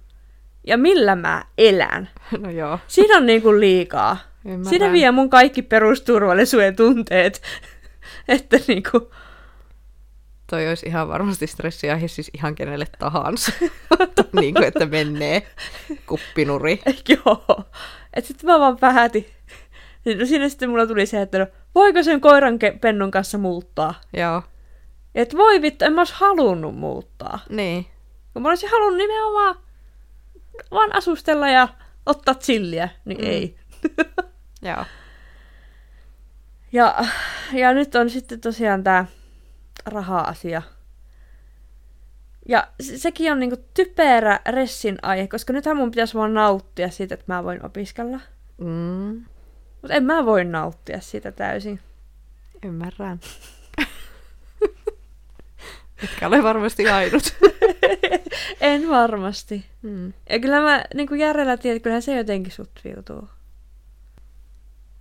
A: ja millä mä elän.
B: No joo.
A: Siinä on niinku liikaa.
B: Ymmärrän.
A: Siinä vie mun kaikki perusturvallisuuden tunteet. että niinku,
B: Toi olisi ihan varmasti stressiaihe siis ihan kenelle tahansa. niin kuin, että menee kuppinuri.
A: joo. Että sit mä vaan päätin. No siinä sitten mulla tuli se, että no, voiko sen koiran ke- pennun kanssa muuttaa?
B: Joo.
A: Et voi vittu, en mä ois halunnut muuttaa.
B: Niin.
A: Kun mä olisin halunnut nimenomaan vaan asustella ja ottaa chilliä, niin
B: mm.
A: ei.
B: Joo.
A: Ja, ja nyt on sitten tosiaan tämä raha-asia. Ja se- sekin on niinku typerä ressin aihe, koska nythän mun pitäisi vaan nauttia siitä, että mä voin opiskella.
B: Mm.
A: Mutta en mä voi nauttia siitä täysin.
B: Ymmärrän. Etkä ole varmasti ainut.
A: en varmasti.
B: Mm.
A: Ja kyllä mä niinku järjellä tiedän, että kyllähän se jotenkin sut viutuu.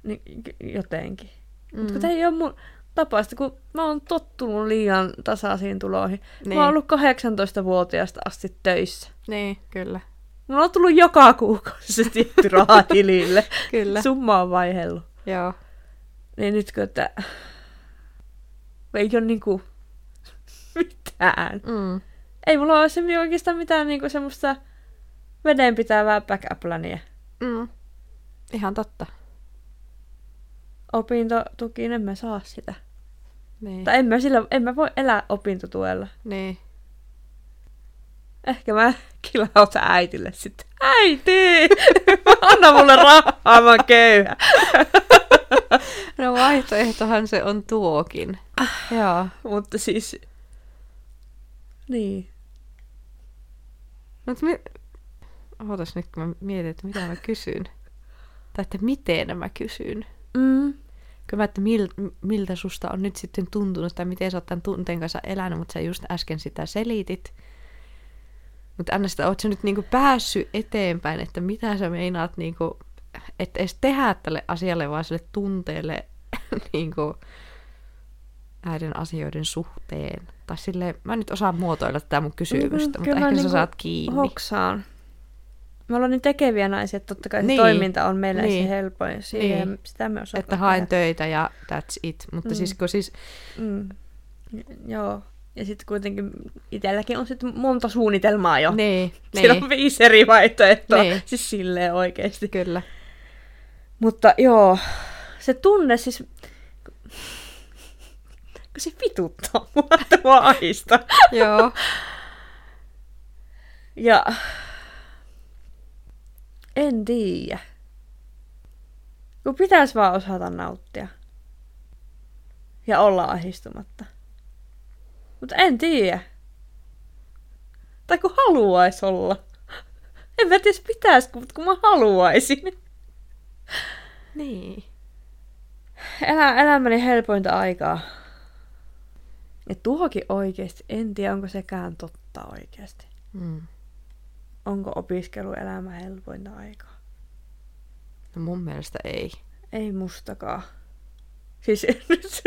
A: Niin, jotenkin. Mm. Mutta kun tämä ei ole mun tapaista, kun mä oon tottunut liian tasaisiin tuloihin. Niin.
B: Niin.
A: Mä oon ollut 18-vuotiaasta asti töissä.
B: Niin, kyllä.
A: Mulla on tullut joka kuukausi se tietty raha tilille.
B: Kyllä.
A: Summa on vaihellut.
B: Joo.
A: Niin nyt kun, että ei ole niinku mitään.
B: Mm.
A: Ei mulla ole oikeastaan mitään niinku semmoista vedenpitävää backup-plania.
B: Mm. Ihan totta.
A: Opintotukiin en mä saa sitä.
B: Niin.
A: Tai en mä, sillä, en mä voi elää opintotuella.
B: niin.
A: Ehkä mä kilautan äitille sitten. Äiti! Anna mulle rahaa, mä köyhä.
B: No vaihtoehtohan se on tuokin. Joo.
A: Mutta siis... Niin.
B: Mutta mi... Ootas nyt, kun mä mietin, että mitä mä kysyn. Tai että miten mä kysyn.
A: Mm.
B: Kyllä mä, että mil, miltä susta on nyt sitten tuntunut, tai miten sä oot tämän tunteen kanssa elänyt, mutta sä just äsken sitä selitit. Mutta anna sitä, oot sä nyt niinku päässyt eteenpäin, että mitä sä meinaat, niinku, että edes tehdä tälle asialle, vaan sille tunteelle niinku, näiden asioiden suhteen. Tai sille, mä en nyt osaa muotoilla tätä mun kysymystä,
A: Mm,
B: mutta ehkä
A: mä
B: sä
A: niinku
B: saat kiinni.
A: Hoksaan. Me ollaan niin tekeviä naisia, että totta kai
B: Niin.
A: toiminta on meille
B: Niin.
A: se helpoin. Siihen,
B: Niin.
A: Sitä me osataan
B: Että haen
A: tehdä.
B: töitä ja that's it. Mutta
A: Mm.
B: siis kun siis,
A: Mm. Joo. Ja sitten kuitenkin itselläkin on sitten monta suunnitelmaa jo.
B: niin,
A: Siinä
B: niin,
A: on viisi eri vaihtoehtoa.
B: Niin.
A: Siis silleen oikeesti.
B: kyllä.
A: Mutta joo, se tunne siis... Kun se vituttaa mua, että mua ahistaa.
B: Joo.
A: Ja... En tiedä. Kun pitäisi vaan osata nauttia. Ja olla ahistumatta. Mutta en tiedä. Tai kun haluais olla. En mä tiedä pitäis, mutta kun mä haluaisin.
B: Niin.
A: Elä, elämäni helpointa aikaa. Ja tuokin oikeesti, en tiedä onko sekään totta oikeasti.
B: Mm.
A: Onko opiskeluelämä helpointa aikaa?
B: No mun mielestä ei.
A: Ei mustakaan. Siis nyt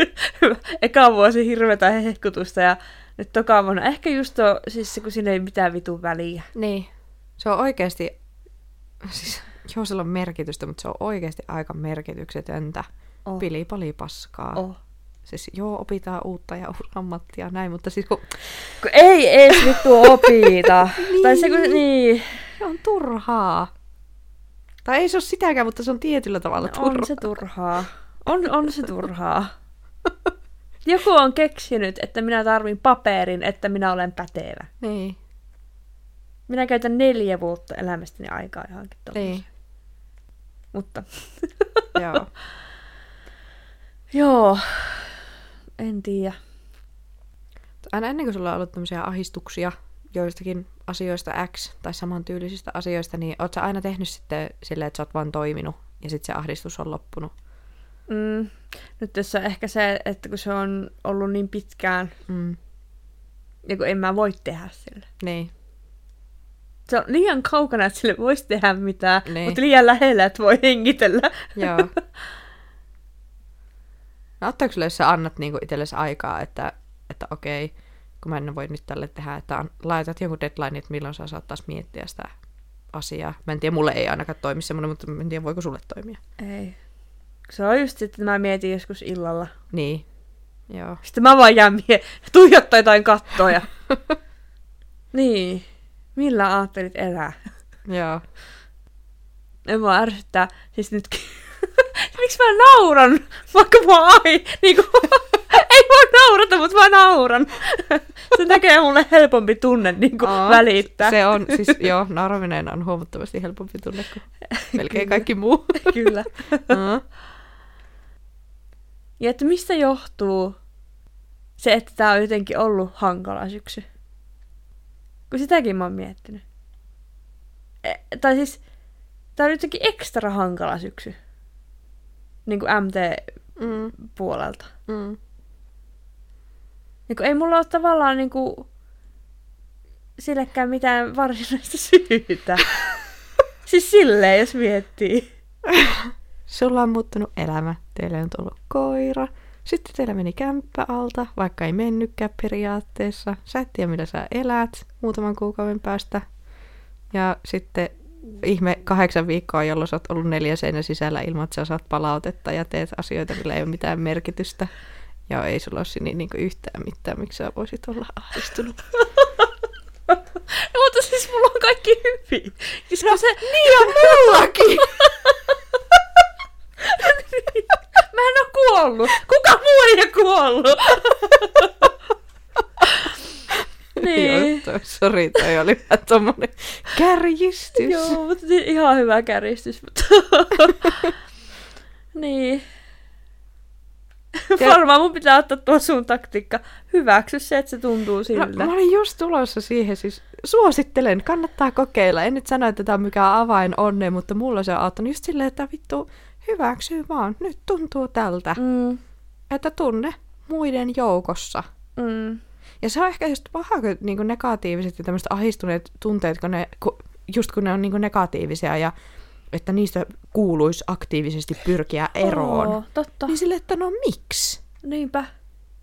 A: eka vuosi hirvetä hehkutusta ja nyt toka vuonna. Ehkä just tuo, siis kun siinä ei mitään vitun väliä.
B: Niin. Se on oikeasti, siis joo sillä on merkitystä, mutta se on oikeasti aika merkityksetöntä.
A: Oh.
B: Pili pali paskaa.
A: Oh.
B: Siis joo, opitaan uutta ja ammattia ja näin, mutta siis kun
A: Kun ei ees vittu opita. Tai se kun, niin.
B: se on turhaa. Tai ei se ole sitäkään, mutta se on tietyllä tavalla
A: No,
B: turhaa.
A: on se turhaa. On, on se turhaa. Joku on keksinyt, että minä tarvin paperin, että minä olen pätevä.
B: Niin,
A: Minä käytän neljä vuotta elämästäni aikaa johonkin tollaiseen.
B: niin,
A: Mutta
B: joo.
A: joo, en tiedä.
B: Aina ennen kuin sulla on ollut tämmöisiä ahistuksia joistakin asioista X tai samantyylisistä asioista, niin oot sä aina tehnyt sitten silleen, että sä oot vaan toiminut ja sitten se ahdistus on loppunut.
A: Mm, nyt tässä on ehkä se, että kun se on ollut niin pitkään,
B: Mm.
A: ja kun en mä voi tehdä sille.
B: Niin.
A: Se on liian kaukana, että sille voisi tehdä mitään,
B: Niin.
A: mutta liian lähellä, että voi hengitellä.
B: Joo. No ottaako sulle, jos sä annat niinku itsellesi aikaa, että, että okei, kun mä en voi nyt tälle tehdä, että an, laitat jonkun deadline, että milloin sä saat taas miettiä sitä asiaa. Mä en tiedä, mulle ei ainakaan toimi semmoinen, mutta mä en tiedä, voiko sulle toimia.
A: Ei. Se on just sitten, että mä mietin joskus illalla.
B: Niin. Joo.
A: Sitten mä vaan jään mie- tuijottaa jotain kattoja. niin. Millä ajattelit elää?
B: Joo.
A: En mä ärsyttää. Siis nytkin. Miksi mä nauran? Vaikka mä ai. Niinku, ei mua naurata, mutta mä nauran. Se tekee mulle helpompi tunne niinku
B: Aa,
A: välittää.
B: Se on, siis joo, nauraminen on huomattavasti helpompi tunne kuin melkein
A: Kyllä.
B: kaikki muu.
A: Kyllä. Ja että mistä johtuu se, että tää on jotenkin ollut hankala syksy? Kun sitäkin mä oon miettinyt. E- tai siis, tää on jotenkin ekstra hankala syksy. Niin kuin MT-puolelta.
B: Mm. Mm.
A: Niin kun ei mulla ole tavallaan niin kuin sillekään mitään varsinaista syytä. siis silleen, jos miettii.
B: Sulla on muuttunut elämä. Teillä on tullut koira. Sitten teillä meni kämppä alta, vaikka ei mennytkään periaatteessa. Sä et tiedä, millä sä elät muutaman kuukauden päästä. Ja sitten ihme kahdeksan viikkoa, jolloin sä oot ollut neljä seinän sisällä ilman, että sä saat palautetta ja teet asioita, millä ei ole mitään merkitystä. Ja ei sulla ole siinä niin yhtään mitään, miksi sä voisit olla ahdistunut.
A: No, mutta siis mulla on kaikki hyvin. Siis no, se...
B: Niin on mullakin!
A: Mä en oo kuollut. Kuka muu ei oo kuollut? niin.
B: Sori, toi oli vähän tommonen kärjistys.
A: Joo, mutta ihan hyvä kärjistys. Mutta... niin.
B: Ja-
A: Varmaan mun pitää ottaa tuo sun taktiikka. Hyväksy se, että se tuntuu
B: No,
A: siltä.
B: mä olin just tulossa siihen, siis suosittelen, kannattaa kokeilla. En nyt sano, että tämä on mikään avain onneen, mutta mulla se on auttanut just silleen, että vittu hyväksyy vaan. Nyt tuntuu tältä,
A: Mm,
B: että tunne muiden joukossa.
A: mm,
B: Ja se on ehkä just paha, kun niinku negatiiviset ja tämmöiset ahistuneet tunteet, kun ne, ku, just kun ne on niinku negatiivisia ja että niistä kuuluisi aktiivisesti pyrkiä eroon.
A: Oo, totta.
B: Niin sille, että no miksi?
A: Niinpä.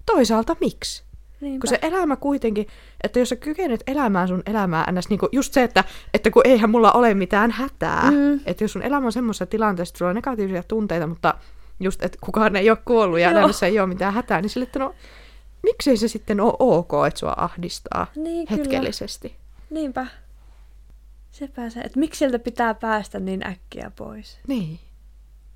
B: Toisaalta miksi?
A: Niinpä.
B: Kun se elämä kuitenkin, että jos sä kykenet elämään sun elämää ns. Niin just se, että, että kun eihän mulla ole mitään hätää.
A: Mm.
B: Että jos sun elämä on semmoisessa tilanteessa, että sulla on negatiivisia tunteita, mutta just, että kukaan ei ole kuollut ja
A: Joo.
B: elämässä ei ole mitään hätää, niin sille, että no miksei se sitten ole ok, että sua ahdistaa
A: Niin, kyllä.
B: hetkellisesti.
A: Niinpä. Sepä se, että miksi sieltä pitää päästä niin äkkiä pois.
B: Niin.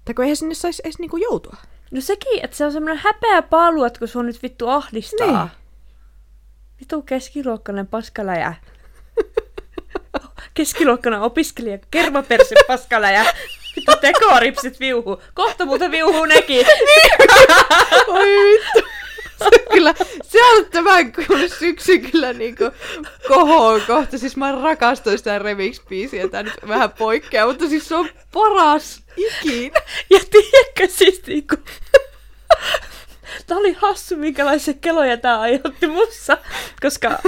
B: Tai kun eihän sinne saisi edes niinku joutua.
A: No sekin, että se on semmoinen häpeä palu, että kun sua nyt vittu ahdistaa.
B: Niin.
A: Vittu keskiluokkainen paskaläjä. Keskiluokkainen opiskelija, kermaperse paskaläjä. Vittu tekoripsit viuhuu. Kohta muuten viuhuu nekin.
B: Oi vittu. Se, kyllä, se on tämän syksy kyllä niinku kohoon kohta. Siis mä rakastuin sitä remix-biisiä, tää nyt vähän poikkeaa, mutta siis se on paras ikinä.
A: Ja tiedätkö siis niinku... Tää oli hassu, minkälaisia keloja tää aiheutti mussa, koska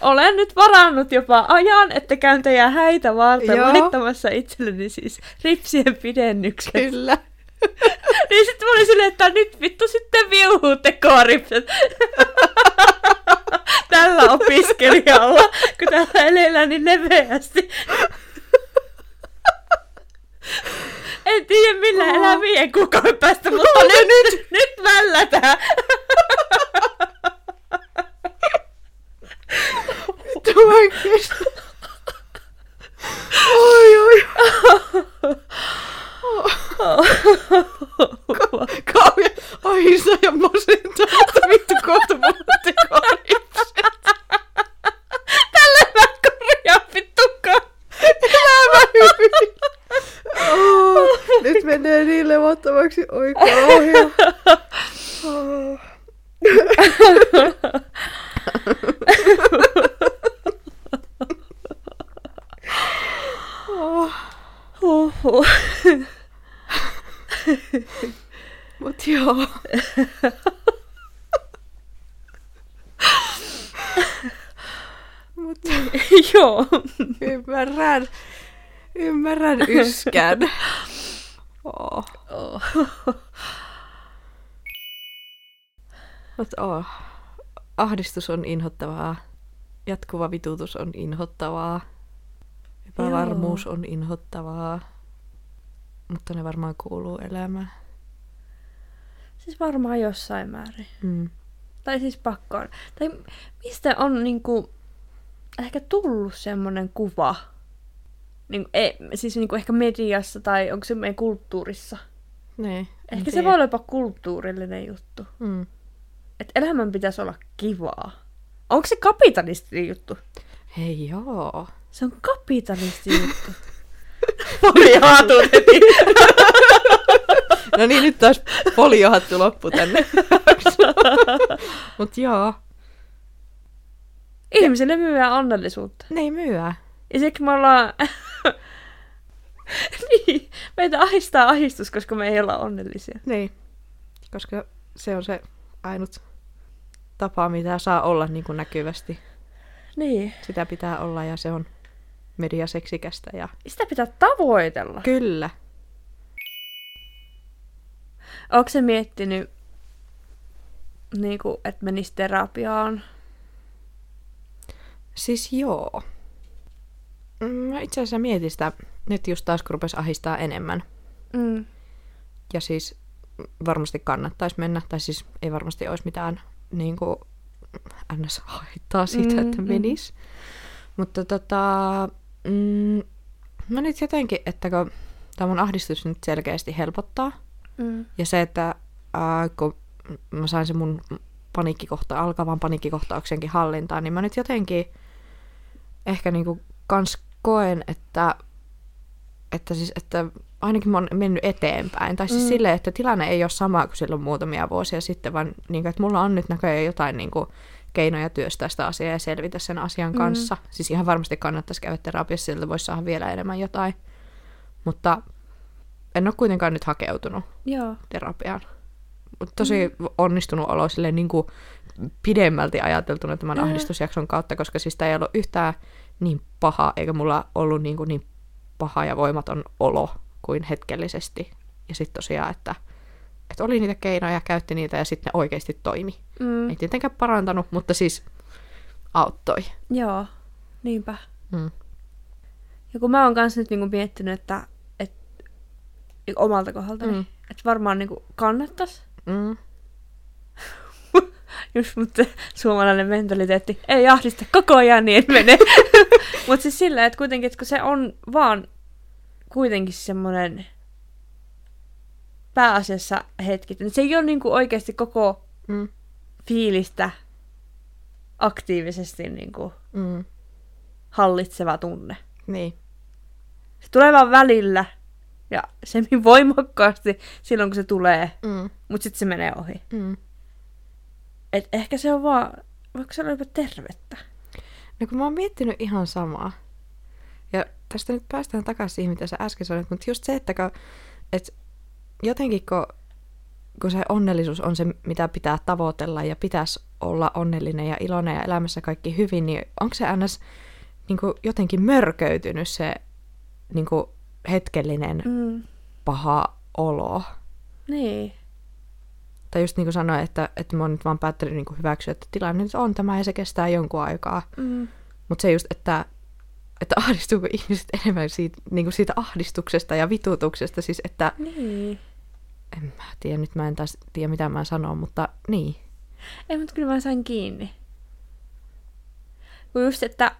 A: olen nyt varannut jopa ajan, että käyn teidän häitä varten
B: Joo.
A: laittamassa itselleni siis ripsien pidennykset.
B: Kyllä.
A: niin sitten mä olin silleen, että nyt vittu sitten viuhuu tekoripset. Tällä opiskelijalla, kun täällä elellään niin leveästi. En tiedä millä oh. elää viiden kuukauden päästä, mutta nyt, nyt, nyt vällätään.
B: Tuo. Oi, oi. Kauan. Ai sä ja masentaa, että vittu kohta koripset.
A: Tällä mä korjaan vittukaan.
B: Elämä hyvin. Oh, nyt menee niin levottomaksi. Oi kauhea. Oh. Oh.
A: Huhhuh.
B: Mut joo. Mut
A: Joo.
B: ymmärrän. Ymmärrän yskän. Oh.
A: Oh.
B: Mut oh. Ahdistus on inhottavaa. Jatkuva vitutus on inhottavaa. Epävarmuus on inhottavaa. Mutta ne varmaan kuuluu elämään.
A: Siis varmaan jossain määrin.
B: Mm.
A: Tai siis pakko on. Tai mistä on niinku ehkä tullut semmonen kuva? Niinku, ei, siis niinku ehkä mediassa tai onko se meidän kulttuurissa?
B: Niin.
A: Ehkä se
B: tiedä.
A: voi olla jopa kulttuurillinen juttu.
B: Mm.
A: Että elämän pitäisi olla kivaa. Onko se kapitalisti juttu?
B: Hei joo.
A: Se on kapitalisti juttu. Heti.
B: No niin, nyt taas foliohattu loppu tänne. Mut joo.
A: Ihmisille myyä onnellisuutta.
B: Ne ei myyä.
A: Ja siksi me ollaan... niin, meitä ahistaa ahistus, koska me ei olla onnellisia.
B: Niin. Koska se on se ainut tapa, mitä saa olla niin kuin näkyvästi.
A: Niin.
B: Sitä pitää olla ja se on mediaseksikästä. Ja...
A: Sitä pitää tavoitella.
B: Kyllä.
A: Onko se miettinyt, niin kuin, että menisi terapiaan?
B: Siis joo. Mm, Mä itse asiassa mietin sitä nyt just taas, kun rupesi ahistaa enemmän.
A: Mm.
B: Ja siis varmasti kannattaisi mennä, tai siis ei varmasti olisi mitään niin kuin, ns. haittaa siitä,
A: Mm,
B: että
A: mm.
B: menis. Mutta tota, mm, mä nyt jotenkin, että kun tämä mun ahdistus nyt selkeästi helpottaa,
A: Mm.
B: ja se, että ää, kun mä sain sen mun paniikkikohta, alkavan paniikkikohtauksenkin hallintaan, niin mä nyt jotenkin ehkä niinku kans koen, että, että, siis, että ainakin mä oon mennyt eteenpäin. Tai siis
A: Mm.
B: mm. silleen, että tilanne ei ole sama kuin silloin muutamia vuosia sitten, vaan niinku, että mulla on nyt näköjään jotain niinku, keinoja työstää sitä asiaa ja selvitä sen asian
A: Mm.
B: kanssa. Siis ihan varmasti kannattaisi käydä terapiassa, sieltä voisi saada vielä enemmän jotain. Mutta en ole kuitenkaan nyt hakeutunut
A: Joo.
B: terapiaan. Mut tosi onnistunut olo silleen niin kuin pidemmälti ajateltuna tämän
A: Mm.
B: ahdistusjakson kautta, koska siis tämä ei ollut yhtään niin paha, eikä mulla ollut niin, kuin niin paha ja voimaton olo kuin hetkellisesti. Ja sitten tosiaan, että, että oli niitä keinoja, käytti niitä ja sitten ne oikeasti toimi.
A: Mm.
B: Ei tietenkään parantanut, mutta siis auttoi.
A: Joo. Niinpä.
B: Mm.
A: Ja kun mä oon kanssa nyt niinku miettinyt, että, että omalta kohdaltani,
B: Mm.
A: että varmaan niinku kannattas.
B: Mm.
A: Just mutta suomalainen mentaliteetti ei ahdista koko ajan, niin et mene. Mutta siis sillä, että kuitenkin, että kun se on vaan kuitenkin semmoinen pääasiassa hetki, niin se ei ole niinku oikeasti koko
B: Mm.
A: fiilistä aktiivisesti niinku
B: Mm.
A: hallitseva tunne.
B: Niin.
A: Se tulee vaan välillä ja semmin voimakkaasti silloin, kun se tulee,
B: Mm.
A: mutta sitten se menee ohi.
B: Mm.
A: Et ehkä se on vaan, voiko se olla jopa tervettä?
B: No kun mä oon miettinyt ihan samaa. Ja tästä nyt päästään takaisin siihen, mitä sä äsken sanoit, mutta just se, että kun, et jotenkin kun, kun se onnellisuus on se, mitä pitää tavoitella ja pitäisi olla onnellinen ja iloinen ja elämässä kaikki hyvin, niin onko se ns. Niin jotenkin mörköitynyt se niin hetkellinen
A: Mm.
B: paha olo?
A: Niin.
B: Tai just niin kuin sanoin, että, että mä oon nyt vaan päättänyt niin hyväksyä, että tilanne nyt on tämä ja se kestää jonkun aikaa.
A: Mm.
B: Mutta se just, että että ahdistuuko ihmiset enemmän siitä, niin kuin siitä ahdistuksesta ja vitutuksesta. Siis että,
A: Niin.
B: En mä tiedä, nyt mä en taas tiedä mitä mä sanon, mutta niin.
A: Ei, mutta kyllä mä sain kiinni. Kun just, että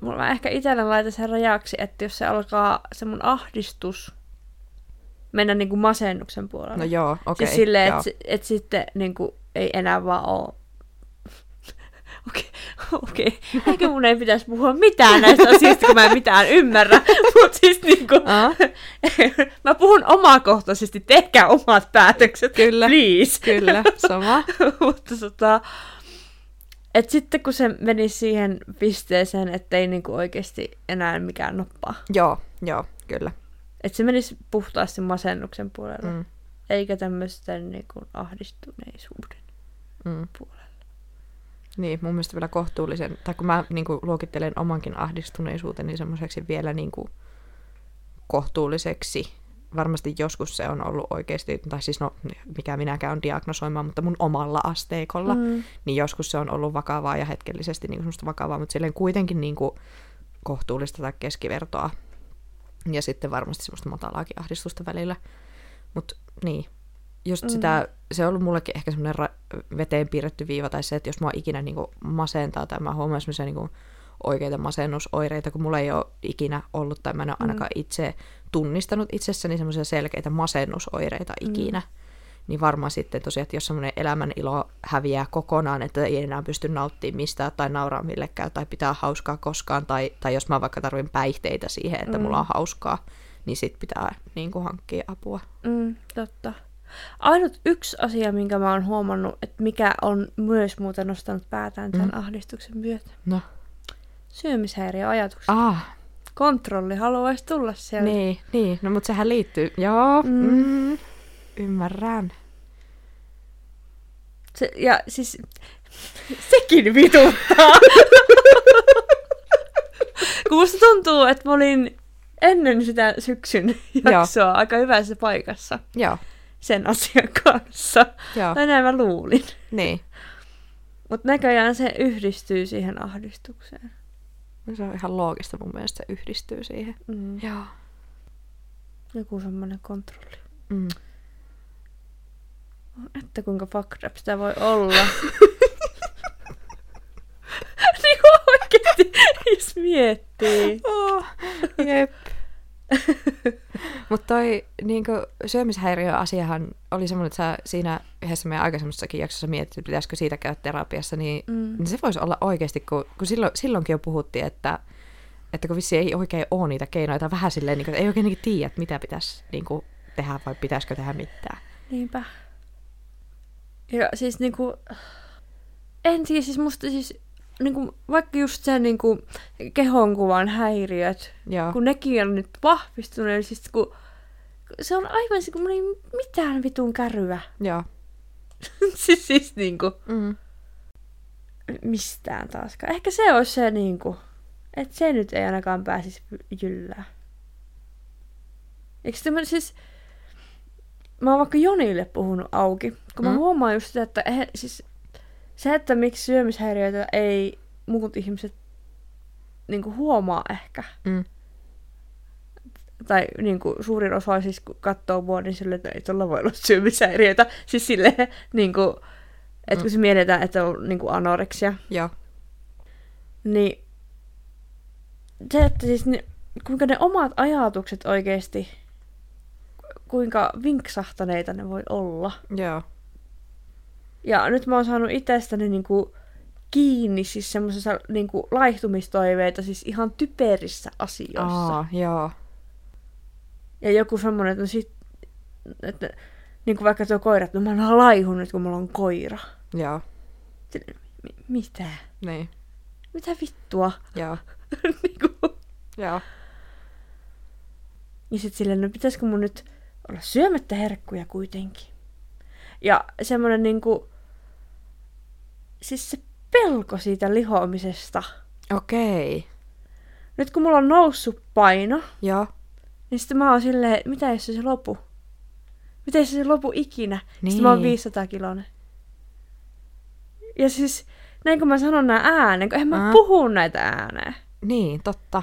A: mulla mä ehkä itsellä laitan sen rajaksi, että jos se alkaa se mun ahdistus mennä niinku masennuksen puolelle.
B: No joo, okei.
A: Okay, siis silleen, että et sitten niinku ei enää vaan oo... Okei, okei. Ehkä mun ei pitäisi puhua mitään näistä asioista, kun mä en mitään ymmärrä. Mutta siis niinku... Mä puhun omakohtaisesti, tehkää omat päätökset.
B: Kyllä.
A: Please.
B: kyllä, sama.
A: Mutta tota, et sitten kun se meni siihen pisteeseen, että ei niinku oikeasti enää mikään noppaa.
B: joo, joo, kyllä.
A: Että se menisi puhtaasti masennuksen puolelle. Mm, eikä tämmöisten niinku ahdistuneisuuden
B: mm.
A: puolelle.
B: Niin, mun mielestä vielä kohtuullisen, tai kun mä niin kuin, luokittelen omankin ahdistuneisuuteni semmoiseksi vielä niin kuin, kohtuulliseksi, varmasti joskus se on ollut oikeasti, tai siis no, mikä minäkään on diagnosoimaan, mutta mun omalla asteikolla, mm. Niin joskus se on ollut vakavaa ja hetkellisesti niin semmoista vakavaa, mutta silleen kuitenkin niin kuin, kohtuullista tai keskivertoa. Ja sitten varmasti semmoista matalaakin ahdistusta välillä. Mutta niin, just
A: Mm.
B: mm. sitä, se on ollut mullekin ehkä semmoinen ra- veteen piirretty viiva, tai se, että jos mua ikinä niinku masentaa, tai mä huomaan semmoisia niinku oikeita masennusoireita, kun mulla ei ole ikinä ollut, tai mä en ole ainakaan itse tunnistanut itsessäni semmoisia selkeitä masennusoireita
A: Mm.
B: ikinä. Niin varmaan sitten tosiaan, että jos semmoinen elämän ilo häviää kokonaan, että ei enää pysty nauttimaan mistään tai nauraa millekään tai pitää hauskaa koskaan, tai, tai jos mä vaikka tarvin päihteitä siihen, että
A: Mm.
B: mulla on hauskaa, niin sit pitää niin kuin, hankkia apua.
A: Mm, totta. Ainut yksi asia, minkä mä oon huomannut, että mikä on myös muuten nostanut päätään tämän
B: Mm.
A: ahdistuksen myötä.
B: No.
A: Syömishäiriöajatukset.
B: Ah,
A: Kontrolli haluaisi tulla sieltä.
B: niin, niin. No mutta sehän liittyy. Joo,
A: Mm.
B: mm. Mm, ymmärrän.
A: Se, ja siis sekin vituttaa. Kun musta tuntuu, että mä olin ennen sitä syksyn jaksoa aika hyvässä paikassa
B: Joo,
A: sen asian kanssa.
B: joo,
A: Tai näin mä luulin.
B: niin.
A: Mutta näköjään se yhdistyy siihen ahdistukseen.
B: No Se on ihan loogista mun mielestä, se yhdistyy siihen.
A: Mm.
B: Joo.
A: Joku semmoinen kontrolli.
B: Mm.
A: Että kuinka fucked sitä voi olla. niin kuin oikeesti, jos miettii.
B: Oh, jep. Mutta toi niinku, syömishäiriöasiahan oli semmoinen, että sä siinä yhdessä meidän aikaisemmassakin jaksossa mietit, että pitäisikö siitä käydä terapiassa, niin,
A: Mm.
B: niin se voisi olla oikeasti, kun, kun silloin, silloinkin jo puhuttiin, että, että kun vissi ei oikein ole niitä keinoja, tai vähän silleen, niin kuin, että ei oikein niin tiedä, että mitä pitäisi niin kuin, tehdä vai pitäisikö tehdä mitään.
A: Niinpä. Ja siis niinku... En tiedä, siis musta siis... Niinku, vaikka just se niinku, kehonkuvan häiriöt,
B: Joo,
A: kun nekin on nyt vahvistuneet, siis kun se on aivan se, kun ei mitään vitun käryä.
B: joo.
A: siis, siis niinku,
B: Mm.
A: mistään taaskaan. Ehkä se olisi se niinku, että se nyt ei ainakaan pääsisi jyllää. Eikö tämä siis... Mä oon vaikka Jonille puhunut auki, kun mä
B: Mm.
A: huomaan just sitä, että eihän, siis, se, että miksi syömishäiriöitä ei muut ihmiset niinku huomaa ehkä.
B: Mm.
A: Tai niinku, suurin osa siis kun katsoo mua, niin silleen, että ei tuolla voi olla syömishäiriöitä. Siis silleen, niinku, että kun se mietitään, että on niinku anoreksia,
B: Joo,
A: niin se, että siis ne, kuinka ne omat ajatukset oikeasti, kuinka vinksahtaneita ne voi olla.
B: joo.
A: Ja nyt mä oon saanut itsestäni niinku kiinni siis semmoisessa niinku laihtumistoiveita siis ihan typerissä asioissa.
B: Aa, joo.
A: Ja joku semmoinen, että no sit, että niin kuin vaikka tuo koira, että no mä oon laihun nyt, kun mulla on koira.
B: Joo,
A: Sitten, mi- mitä?
B: niin.
A: Mitä vittua?
B: Joo,
A: niin kuin,
B: joo.
A: Ja sitten silleen, no pitäisikö mun nyt olla syömättä herkkuja kuitenkin. Ja semmoinen niinku, siis se pelko siitä lihoamisesta.
B: Okei.
A: Nyt kun mulla on noussut paino,
B: Joo,
A: niin sitten mä oon silleen, että mitä jos se, se lopu? Mitä jos se se lopu ikinä? Niin. Sitten mä oon
B: Niin.
A: 500 kilonen. Ja siis, näin kun mä sanon nää ääneen, kun eihän mä puhu näitä ääneen.
B: niin, totta.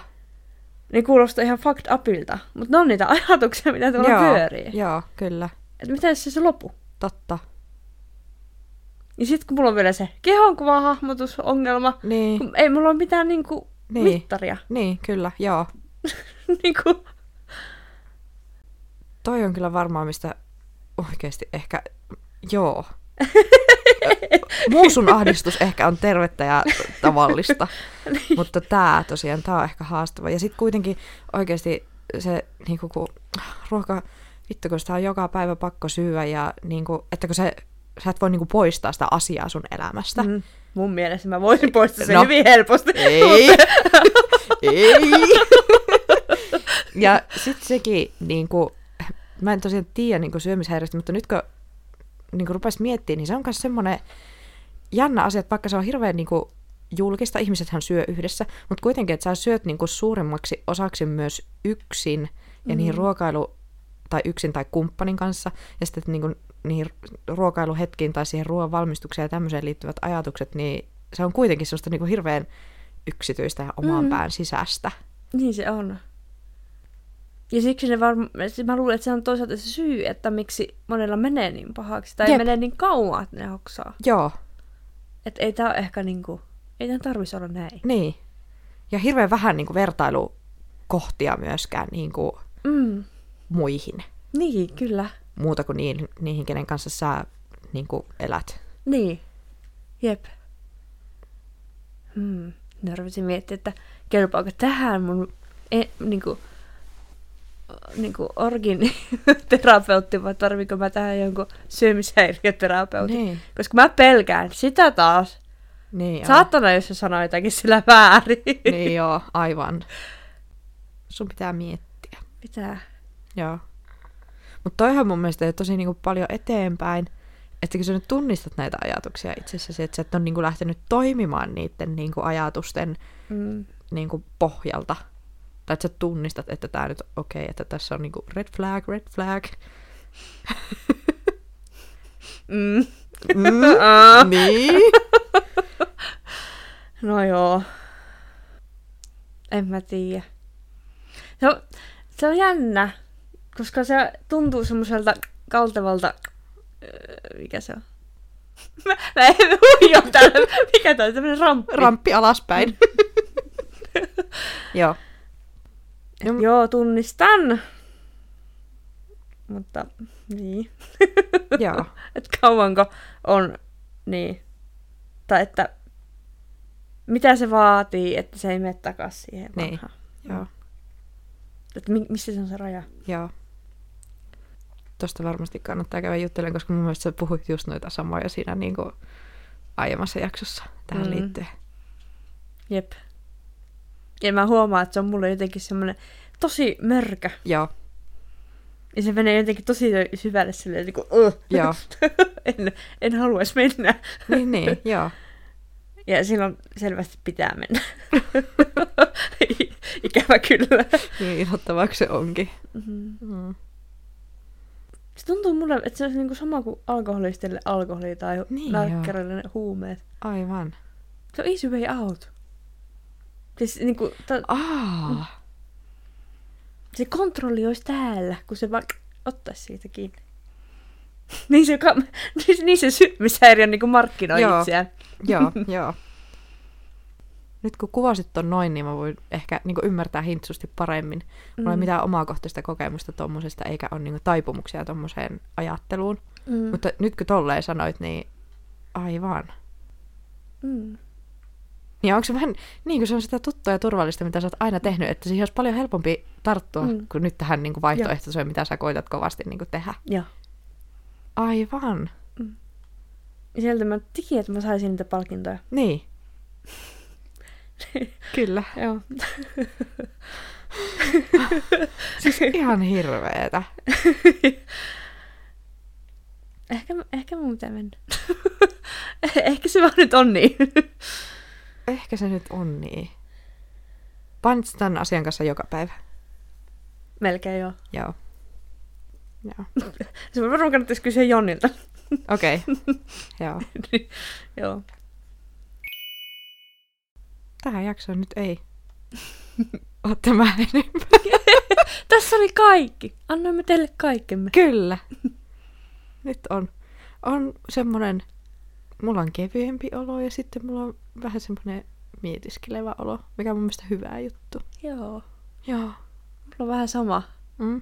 A: niin kuulostaa ihan fucked upilta. Mutta ne on niitä ajatuksia, mitä tuolla
B: joo,
A: pyörii.
B: joo, kyllä.
A: Että mitä jos se, se lopu?
B: Totta.
A: Ja sitten kun mulla on vielä se kehonkuvahahmotusongelma,
B: Niin,
A: kun ei mulla ole mitään niinku
B: Niin.
A: mittaria.
B: niin, kyllä, joo.
A: niinku,
B: Toi on kyllä varmaan, mistä oikeasti ehkä, joo. Muu sun ahdistus ehkä on tervettä ja tavallista, mutta tämä tosiaan, tämä on ehkä haastava. Ja sitten kuitenkin oikeasti se, niinku, kun ruoka, vittu kun sitä on joka päivä pakko syödä ja niinku, että kun se, sä et voi niinku poistaa sitä asiaa sun elämästä.
A: mm, mun mielestä mä voisin poistaa sen
B: No.
A: hyvin helposti.
B: Ei. Ei. ja sitten sekin, niin kuin, mä en tosiaan tiedä niin kuin syömishäiriöstä, mutta nyt kun niin kuin rupesi miettimään, niin se on myös semmoinen jännä asia, että vaikka se on hirveän niin kuin, julkista, ihmisethän syö yhdessä, mutta kuitenkin, että sä syöt niin kuin, suurimmaksi osaksi myös yksin ja niihin ruokailu tai yksin tai kumppanin kanssa, ja sitten että niin kuin, niihin ruokailuhetkiin tai siihen ruoan valmistukseen ja tämmöiseen liittyvät ajatukset, niin se on kuitenkin semmoista niin kuin hirveän yksityistä ja oman
A: Mm.
B: pään sisäistä.
A: Niin se on. Ja siksi ne varmaan, mä luulen, että se on toisaalta se syy, että miksi monella menee niin pahaksi. Tai
B: Jep.
A: menee niin kauan, että ne hoksaa.
B: Joo,
A: Että ei tää ole ehkä niinku, ei tää tarvitsisi olla näin.
B: niin. Ja hirveän vähän niin kuin vertailukohtia myöskään niin kuin
A: Mm.
B: Muihin,
A: Niin, kyllä.
B: muuta kuin niihin, niihin kenen kanssa sä niin kuin elät.
A: Niin. Jep. Hmm. Ne rupesin miettimään, että kelpaako tähän mun e, niinku, niinku orgin terapeutti vai tarviiko mä tähän jonkun syömishäiriöterapeutin.
B: Niin,
A: Koska mä pelkään sitä taas.
B: niin, joo.
A: Saatana, jos se sanoo jotakin sillä väärin.
B: niin joo, aivan. Sun pitää miettiä.
A: Pitää.
B: Joo. Mutta toihan mun mielestä ei tosi niinku paljon eteenpäin, että kun sä nyt tunnistat näitä ajatuksia itsessäsi, että sä et ole niinku lähtenyt toimimaan niiden niinku ajatusten
A: Mm.
B: niinku pohjalta. Tai että sä tunnistat, että tämä nyt okei, okay, että tässä on niinku red flag, red flag.
A: Mm.
B: Mm, niin.
A: No joo. En mä tiedä. Se on, se on jännä, koska se tuntuu semmoiselta kaltevalta... öö, Mikä se on? Mä, mä en huijo täällä. Mikä tää on? Tämmönen ramppi.
B: Ramppi alaspäin. Joo. No-
A: Joo, tunnistan. Mutta niin.
B: Joo.
A: Et kauanko on niin. Tai että mitä se vaatii, että se ei mene takas siihen
B: Niin.
A: vanhaan.
B: Joo.
A: Että mi- missä se on se raja?
B: Joo. Tosta varmasti kannattaa käydä juttelemaan, koska mun mielestä sä puhuit just noita samoja siinä niin kuin aiemmassa jaksossa tähän
A: Mm.
B: liittyen.
A: Jep. Ja mä huomaan, että se on mulle jotenkin semmoinen tosi mörkä.
B: Joo,
A: Ja se menee jotenkin tosi syvälle silleen, niin kuin, uh.
B: joo.
A: en, en haluaisi mennä.
B: niin, niin, joo.
A: Ja silloin selvästi pitää mennä. Ikävä kyllä.
B: Niin inhottavaksi se onkin.
A: Mm.
B: Mm.
A: Se tuntuu mulle, että se on niinku sama kuin alkoholistille alkoholi tai
B: Niin,
A: niin, lääkkäreille ne huumeet.
B: Aivan.
A: Se on easy way out. Siis niinku, ta,
B: Aa,
A: se kontrolli olisi täällä, kun se vaan ottaisi siitä kiinni. niin se, niin, niin se syömishäiriö niinku markkinoi itseään.
B: joo, joo. Nyt kun kuvasit ton noin, niin mä voin ehkä niin ymmärtää hintsusti paremmin. Mulla ei
A: Mm.
B: mitään omakohtaista kokemusta tommosesta, eikä ole niin taipumuksia tommoseen ajatteluun.
A: Mm.
B: Mutta nyt kun tolleen sanoit, niin aivan.
A: Mm.
B: Niin onko se vähän niin kuin se on sitä tuttua ja turvallista, mitä sä oot aina tehnyt, että siihen olisi paljon helpompi tarttua
A: Mm.
B: mm. kuin nyt tähän niin kuin vaihtoehtoiseen, mitä sä koitat kovasti niin kuin tehdä.
A: Joo.
B: Aivan.
A: Ja sieltä mä tikin, että mä saisin niitä palkintoja.
B: Niin. Kyllä.
A: Joo.
B: Siis ihan hirveetä.
A: ehkä, ehkä mun pitää mennä. ehkä se vaan nyt on niin.
B: Ehkä se nyt on niin. Painit tämän asian kanssa joka päivä.
A: Melkein joo.
B: Joo. Joo.
A: Se varmaan kannattaisi kysyä Jonnilta.
B: Okei. Okay. Joo.
A: joo.
B: Tähän jaksoon nyt ei ootte mä enemmän.
A: Tässä oli kaikki. Annoimme teille kaikkemme.
B: Kyllä. Nyt on, on semmonen, mulla on kevyempi olo ja sitten mulla on vähän semmonen mietiskelevä olo, mikä on mun mielestä hyvä juttu.
A: Joo.
B: Joo.
A: Mulla on vähän sama.
B: Mm.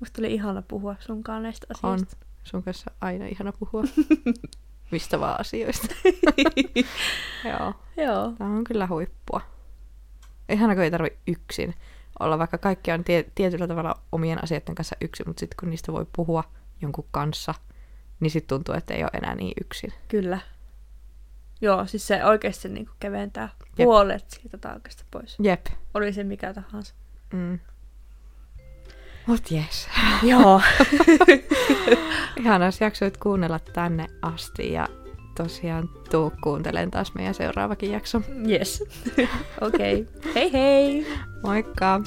A: Musta oli ihana puhua sunkaan näistä
B: On.
A: asioista.
B: Sun kanssa aina ihana puhua. Mistä vaan asioista. Joo.
A: Joo.
B: Tämä on kyllä huippua. Ihana, kun ei tarvi yksin olla, vaikka kaikki on tie- tietyllä tavalla omien asioiden kanssa yksin, mutta sitten kun niistä voi puhua jonkun kanssa, niin sitten tuntuu, että ei ole enää niin yksin.
A: Kyllä. Joo, siis se oikeasti niin keventää
B: Jep.
A: puolet siitä taakasta pois.
B: Jep.
A: Oli se mikä tahansa.
B: Mm. Mut jes.
A: Joo.
B: Ihana, jos jaksoit kuunnella tänne asti ja tosiaan tuu kuuntelen taas meidän seuraavakin jakso.
A: yes. Okei. Okay. Hei hei!
B: Moikka!